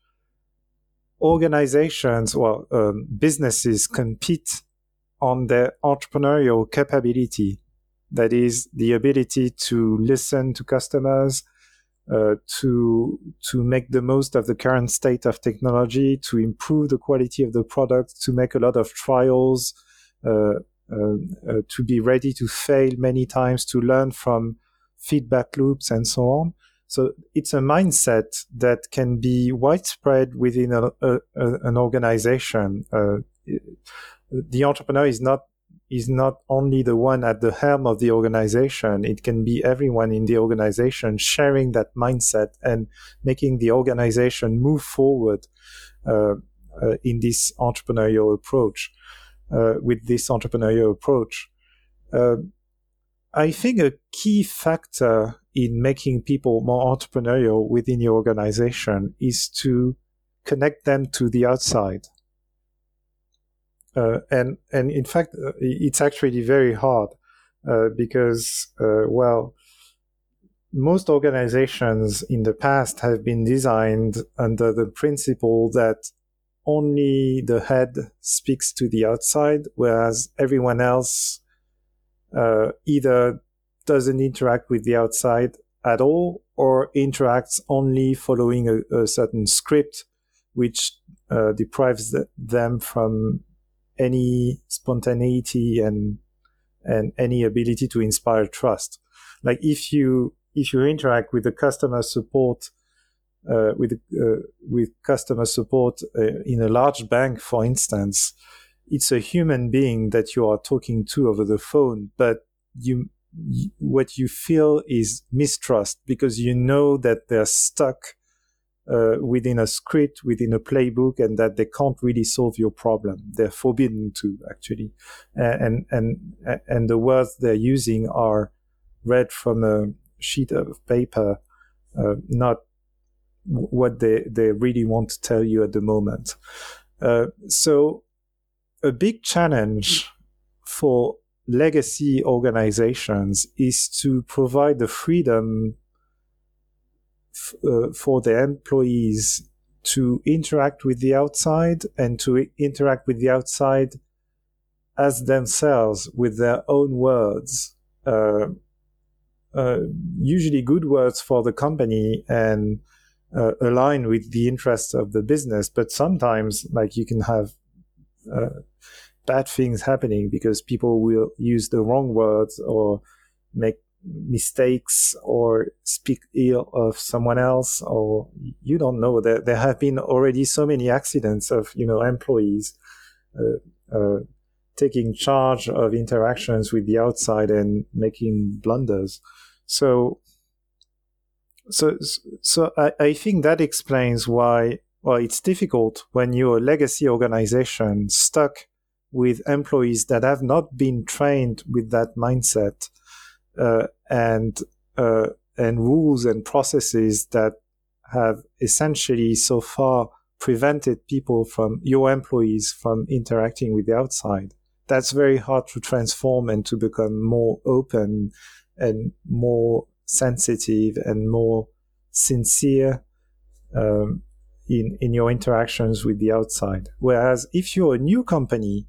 organizations, well, um, businesses compete on their entrepreneurial capability. That is the ability to listen to customers, uh, to to make the most of the current state of technology, to improve the quality of the product, to make a lot of trials, uh, uh, uh to be ready to fail many times, to learn from feedback loops and so on. So it's a mindset that can be widespread within a, a, a, an organization. Uh, the entrepreneur is not is not only the one at the helm of the organization. It can be everyone in the organization sharing that mindset and making the organization move forward uh, uh, in this entrepreneurial approach. Uh, with this entrepreneurial approach, uh, I think a key factor in making people more entrepreneurial within your organization is to connect them to the outside. Uh, and and in fact, uh, it's actually very hard uh, because uh, well, most organizations in the past have been designed under the principle that only the head speaks to the outside, whereas everyone else uh, either doesn't interact with the outside at all or interacts only following a, a certain script which uh, deprives the, them from any spontaneity and and any ability to inspire trust. Like if you if you interact with the customer support uh, with uh, with customer support uh, in a large bank for instance it's a human being that you are talking to over the phone but you what you feel is mistrust because you know that they're stuck uh, within a script, within a playbook, and that they can't really solve your problem. They're forbidden to actually, and and and the words they're using are read from a sheet of paper, uh, not what they they really want to tell you at the moment. Uh, so, a big challenge for legacy organizations is to provide the freedom f- uh, for the employees to interact with the outside and to interact with the outside as themselves with their own words. Uh, uh, usually good words for the company and uh, align with the interests of the business, but sometimes like you can have uh, bad things happening because people will use the wrong words or make mistakes or speak ill of someone else or you don't know. That there have been already so many accidents of you know employees uh, uh, taking charge of interactions with the outside and making blunders. So so so I, I think that explains why well it's difficult when you're a legacy organization stuck with employees that have not been trained with that mindset uh, and uh, and rules and processes that have essentially so far prevented people from your employees from interacting with the outside. That's very hard to transform and to become more open and more sensitive and more sincere um, in in your interactions with the outside. Whereas if you're a new company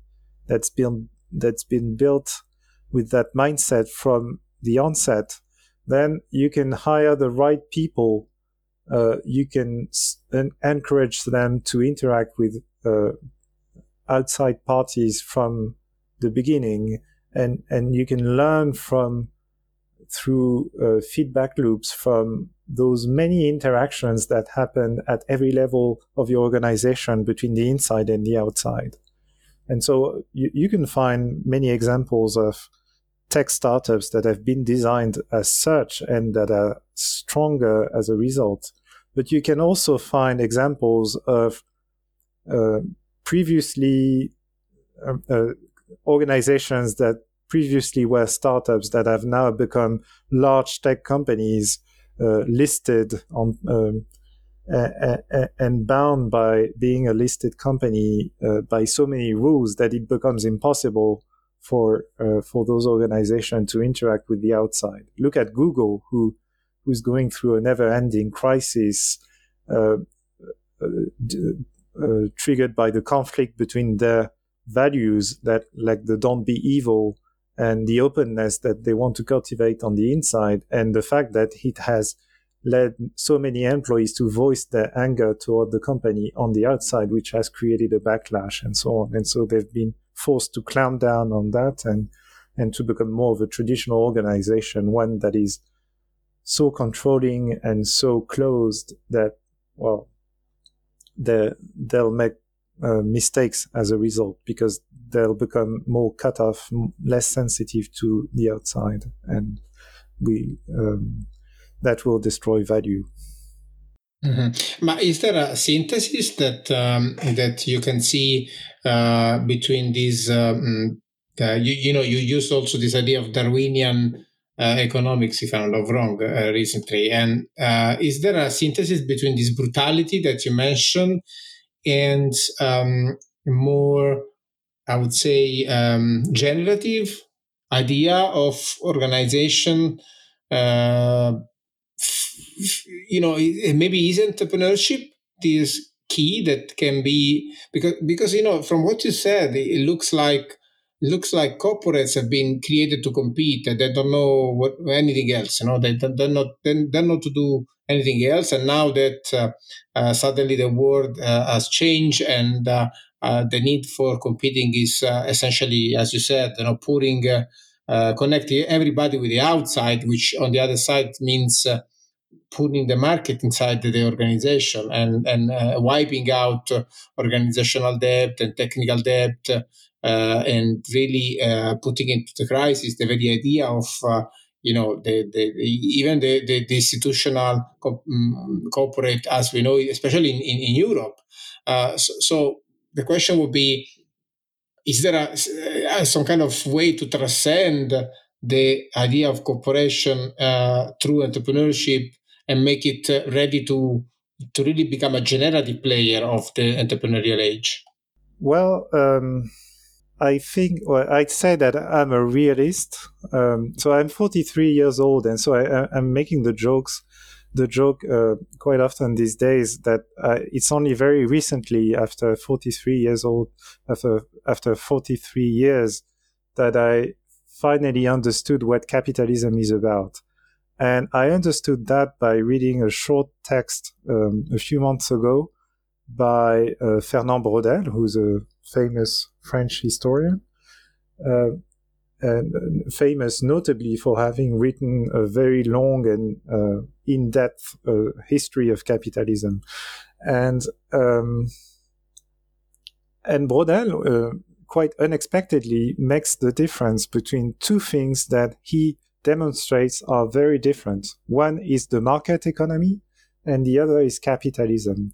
that's been that's been built with that mindset from the onset, then you can hire the right people. Uh, you can s- encourage them to interact with uh, outside parties from the beginning, and and you can learn from through uh, feedback loops from those many interactions that happen at every level of your organization between the inside and the outside. And so you, you can find many examples of tech startups that have been designed as such and that are stronger as a result. But you can also find examples of uh, previously um, uh, organizations that previously were startups that have now become large tech companies uh, listed on um, and bound by being a listed company uh, by so many rules that it becomes impossible for uh, for those organizations to interact with the outside. Look at Google, who who's going through a never-ending crisis uh, uh, uh, triggered by the conflict between their values that like the don't be evil and the openness that they want to cultivate on the inside and the fact that it has led so many employees to voice their anger toward the company on the outside, which has created a backlash and so on. And so they've been forced to clamp down on that and, and to become more of a traditional organization, one that is so controlling and so closed that, well, they'll make uh, mistakes as a result because they'll become more cut off, less sensitive to the outside, and we um, that will destroy value. Mm-hmm. But is there a synthesis that um, that you can see uh, between these? Um, uh, you, you know, you used also this idea of Darwinian uh, economics, if I'm not wrong, uh, recently. And uh, is there a synthesis between this brutality that you mentioned and um, more, I would say, um, generative idea of organization? Uh, you know, maybe is entrepreneurship this key that can be because because you know from what you said, it looks like looks like corporates have been created to compete they don't know what anything else you know they they're not they don't to do anything else and now that uh, uh, suddenly the world uh, has changed and uh, the need for competing is uh, essentially as you said you know putting connecting everybody with the outside which on the other side means putting the market inside the organization and and wiping out organizational debt and technical debt uh, and really uh, putting into the crisis the very idea of uh, you know the, the, even the, the, the institutional co- um, corporate as we know especially in, in, in Europe. So, so, the question would be is there a, some kind of way to transcend the idea of cooperation uh, through entrepreneurship and make it ready to to really become a generative player of the entrepreneurial age? Well, um, I think, well, I'd say that I'm a realist. Um, so I'm 43 years old, and so I, am making the jokes, the joke uh, quite often these days that uh, it's only very recently, after 43 years old, after after 43 years, that I finally understood what capitalism is about. And I understood that by reading a short text um, a few months ago by uh, Fernand Braudel, who's a famous French historian, uh, famous notably for having written a very long and uh, in-depth uh, history of capitalism, and um, and Braudel uh, quite unexpectedly makes the difference between two things that he demonstrates are very different. One is the market economy, and the other is capitalism.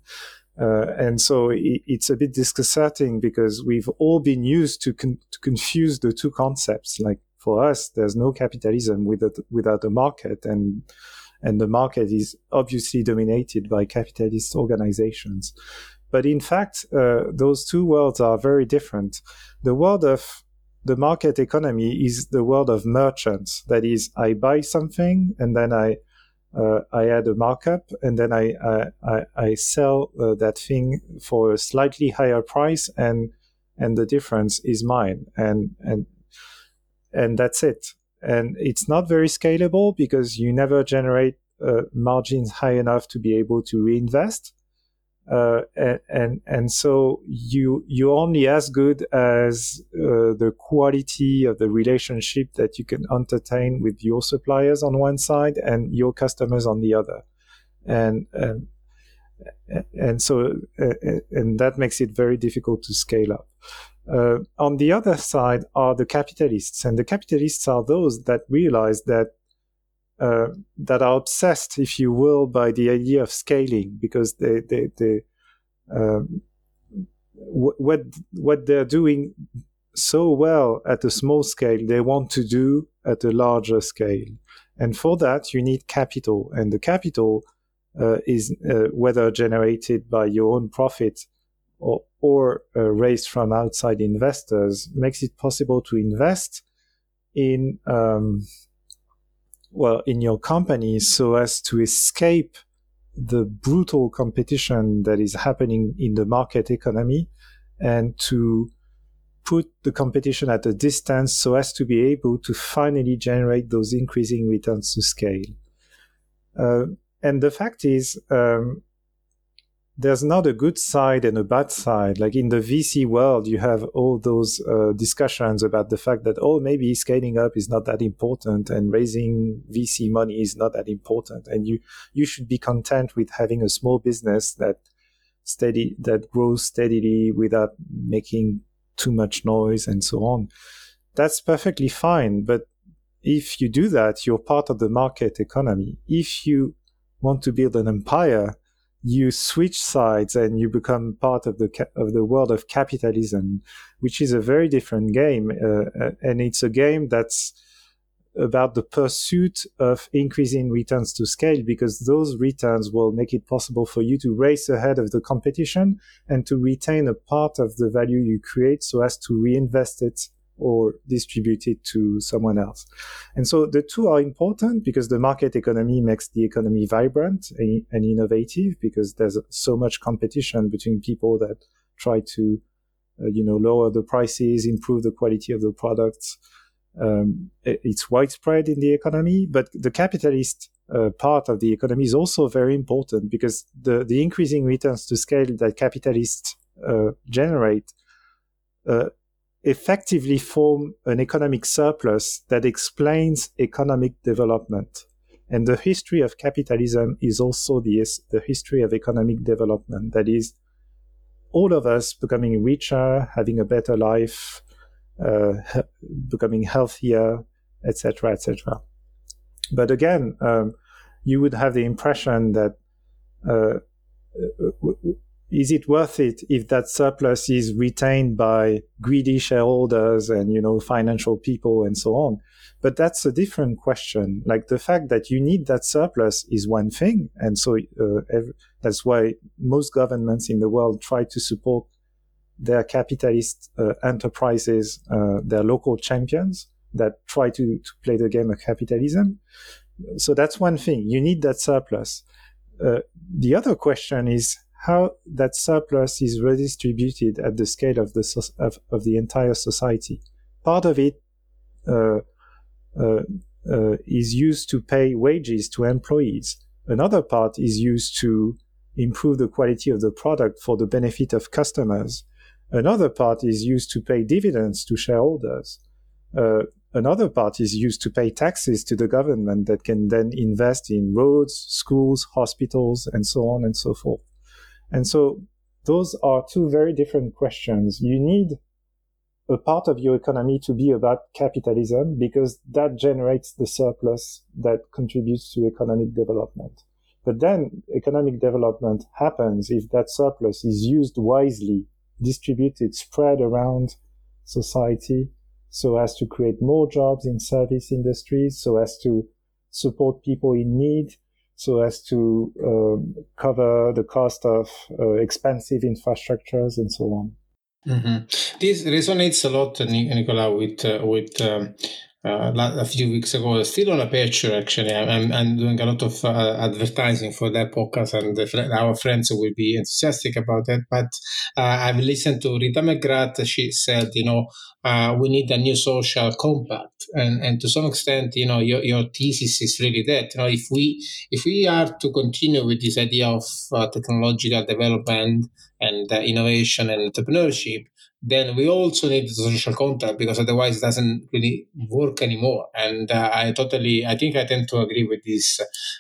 Uh, and so it, it's a bit disconcerting because we've all been used to, con- to, confuse the two concepts. Like for us, there's no capitalism without, without a market and, and the market is obviously dominated by capitalist organizations. But in fact, uh, those two worlds are very different. The world of the market economy is the world of merchants. That is, I buy something and then I uh, I add a markup and then I I, I sell uh, that thing for a slightly higher price and and the difference is mine and and and that's it. And it's not very scalable because you never generate uh, margins high enough to be able to reinvest uh, and, and, so you you're only as good as uh, the quality of the relationship that you can entertain with your suppliers on one side and your customers on the other, and and, and so uh, and that makes it very difficult to scale up. Uh, on the other side are the capitalists, and the capitalists are those that realize that uh, that are obsessed, if you will, by the idea of scaling because they they they um, what what they're doing so well at a small scale, they want to do at a larger scale. And for that, you need capital. And the capital uh, is uh, whether generated by your own profit or, or uh, raised from outside investors, makes it possible to invest in, um, well, in your company so as to escape the brutal competition that is happening in the market economy and to put the competition at a distance so as to be able to finally generate those increasing returns to scale. Uh, and the fact is, um, there's not a good side and a bad side. Like in the VC world, you have all those uh, discussions about the fact that, oh, maybe scaling up is not that important and raising VC money is not that important. And you, you should be content with having a small business that steady, that grows steadily without making too much noise and so on. That's perfectly fine. But if you do that, you're part of the market economy. If you want to build an empire, you switch sides and you become part of the of the world of capitalism, which is a very different game, uh, uh and it's a game that's about the pursuit of increasing returns to scale because those returns will make it possible for you to race ahead of the competition and to retain a part of the value you create so as to reinvest it or distribute it to someone else. And so the two are important because the market economy makes the economy vibrant and innovative because there's so much competition between people that try to, uh, you know, lower the prices, improve the quality of the products, um, it's widespread in the economy, but the capitalist uh, part of the economy is also very important because the, the increasing returns to scale that capitalists uh, generate uh, effectively form an economic surplus that explains economic development. And the history of capitalism is also the, the history of economic development. That is, all of us becoming richer, having a better life, uh, [LAUGHS] becoming healthier, etc., etc. But again, um, you would have the impression that uh, is it worth it if that surplus is retained by greedy shareholders and you know financial people and so on but that's a different question like the fact that you need that surplus is one thing and so uh, every, that's why most governments in the world try to support their capitalist uh, enterprises, uh, their local champions that try to, to play the game of capitalism. So that's one thing. You need that surplus. Uh, the other question is how that surplus is redistributed at the scale of the of, of the entire society. Part of it uh, uh, uh, is used to pay wages to employees. Another part is used to improve the quality of the product for the benefit of customers. Another part is used to pay dividends to shareholders. Uh, another part is used to pay taxes to the government that can then invest in roads, schools, hospitals, and so on and so forth. And so those are two very different questions. You need a part of your economy to be about capitalism because that generates the surplus that contributes to economic development. But then economic development happens if that surplus is used wisely distributed, spread around society so as to create more jobs in service industries, so as to support people in need, so as to um, cover the cost of uh, expensive infrastructures and so on. Mm-hmm. This resonates a lot, Nicolas, with uh, with um, uh, a few weeks ago, still on a Aperture actually. I'm, I'm doing a lot of uh, advertising for that podcast, and fr- our friends will be enthusiastic about it. But uh, I've listened to Rita McGrath. She said, you know, uh, we need a new social compact, and and to some extent, you know, your, your thesis is really that. You know, if we if we are to continue with this idea of uh, technological development and uh, innovation and entrepreneurship, then we also need the social contract because otherwise it doesn't really work anymore. And uh, I totally, I think I tend to agree with this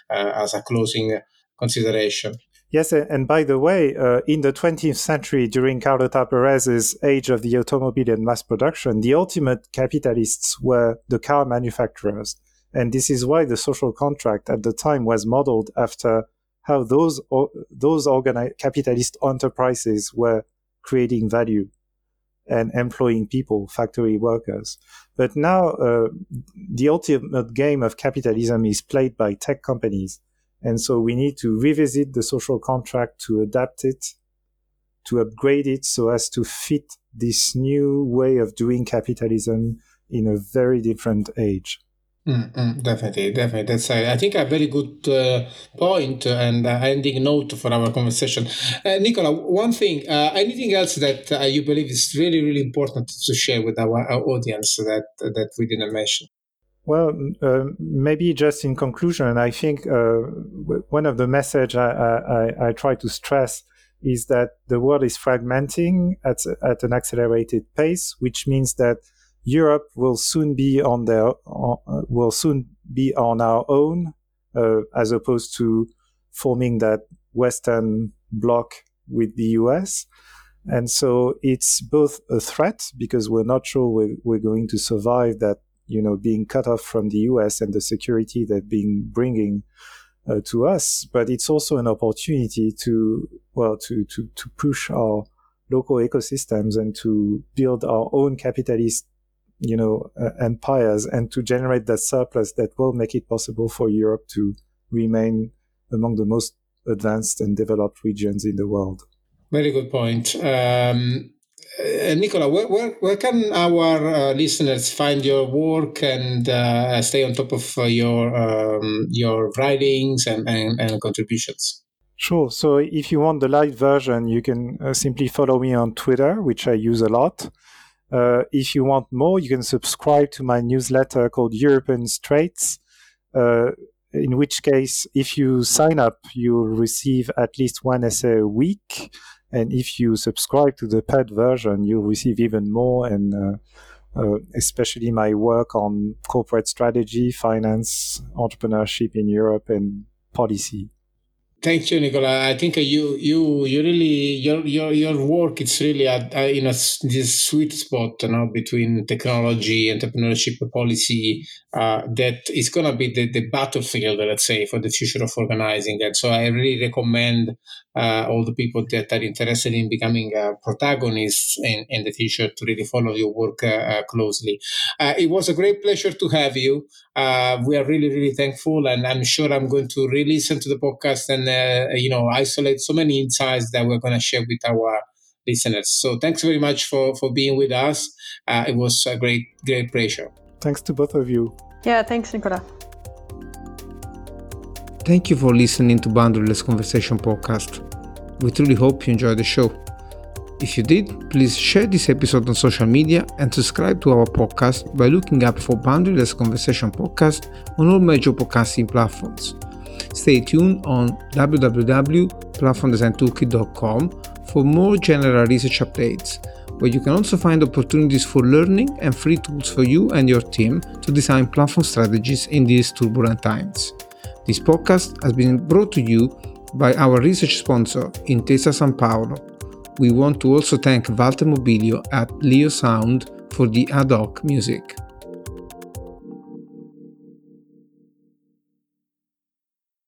uh, as a closing consideration. Yes, and by the way, uh, in the 20th century, during Carlota Perez's age of the automobile and mass production, the ultimate capitalists were the car manufacturers. And this is why the social contract at the time was modeled after how those those organi- capitalist enterprises were creating value and employing people, factory workers. But now uh, the ultimate game of capitalism is played by tech companies. And so we need to revisit the social contract to adapt it, to upgrade it so as to fit this new way of doing capitalism in a very different age. Mm, definitely, definitely. That's uh, I think a very good uh, point and uh, ending note for our conversation. Uh, Nicolas, one thing, uh, anything else that uh, you believe is really, really important to share with our, our audience that that we didn't mention? Well, maybe just in conclusion, I think one of the message I, I, I try to stress is that the world is fragmenting at at an accelerated pace, which means that Europe will soon be on their uh, will soon be on our own, uh, as opposed to forming that Western bloc with the US. And so it's both a threat because we're not sure we're, we're going to survive that, you know, being cut off from the US and the security that being bringing uh, to us. But it's also an opportunity to, well, to, to, to push our local ecosystems and to build our own capitalist you know, uh, empires and to generate that surplus that will make it possible for Europe to remain among the most advanced and developed regions in the world. Very good point. Um, uh, Nicolas, where, where, where, can our uh, listeners find your work and uh, stay on top of uh, your um, your writings and, and, and, contributions? Sure. So if you want the live version, you can uh, simply follow me on Twitter, which I use a lot. Uh, if you want more, you can subscribe to my newsletter called European Straits. Uh, in which case, if you sign up, you'll receive at least one essay a week. And if you subscribe to the paid version, you'll receive even more, and uh, uh, especially my work on corporate strategy, finance, entrepreneurship in Europe, and policy. Thank you, Nicolas. I think you you you really your your your work it's really at, uh, in a this sweet spot you know between technology, entrepreneurship, policy. Uh, that is going to be the, the battlefield, let's say, for the future of organizing. And so I really recommend uh, all the people that are interested in becoming uh, protagonists in, in the future to really follow your work uh, uh, closely. it was a great pleasure to have you. we are really really thankful, and I'm sure I'm going to re-listen to the podcast and uh, you know isolate so many insights that we're going to share with our listeners. So thanks very much for for being with us. Uh, it was a great great pleasure. Thanks to both of you. Yeah, thanks, Nicolas. Thank you for listening to Boundaryless Conversation podcast. We truly hope you enjoyed the show. If you did, please share this episode on social media and subscribe to our podcast by looking up for Boundaryless Conversation podcast on all major podcasting platforms. Stay tuned on www.platformdesigntoolkit.com for more general research updates, where you can also find opportunities for learning and free tools for you and your team to design platform strategies in these turbulent times. This podcast has been brought to you by our research sponsor, Intesa Sanpaolo. We want to also thank Walter Mobilio at Leo Sound for the ad hoc music.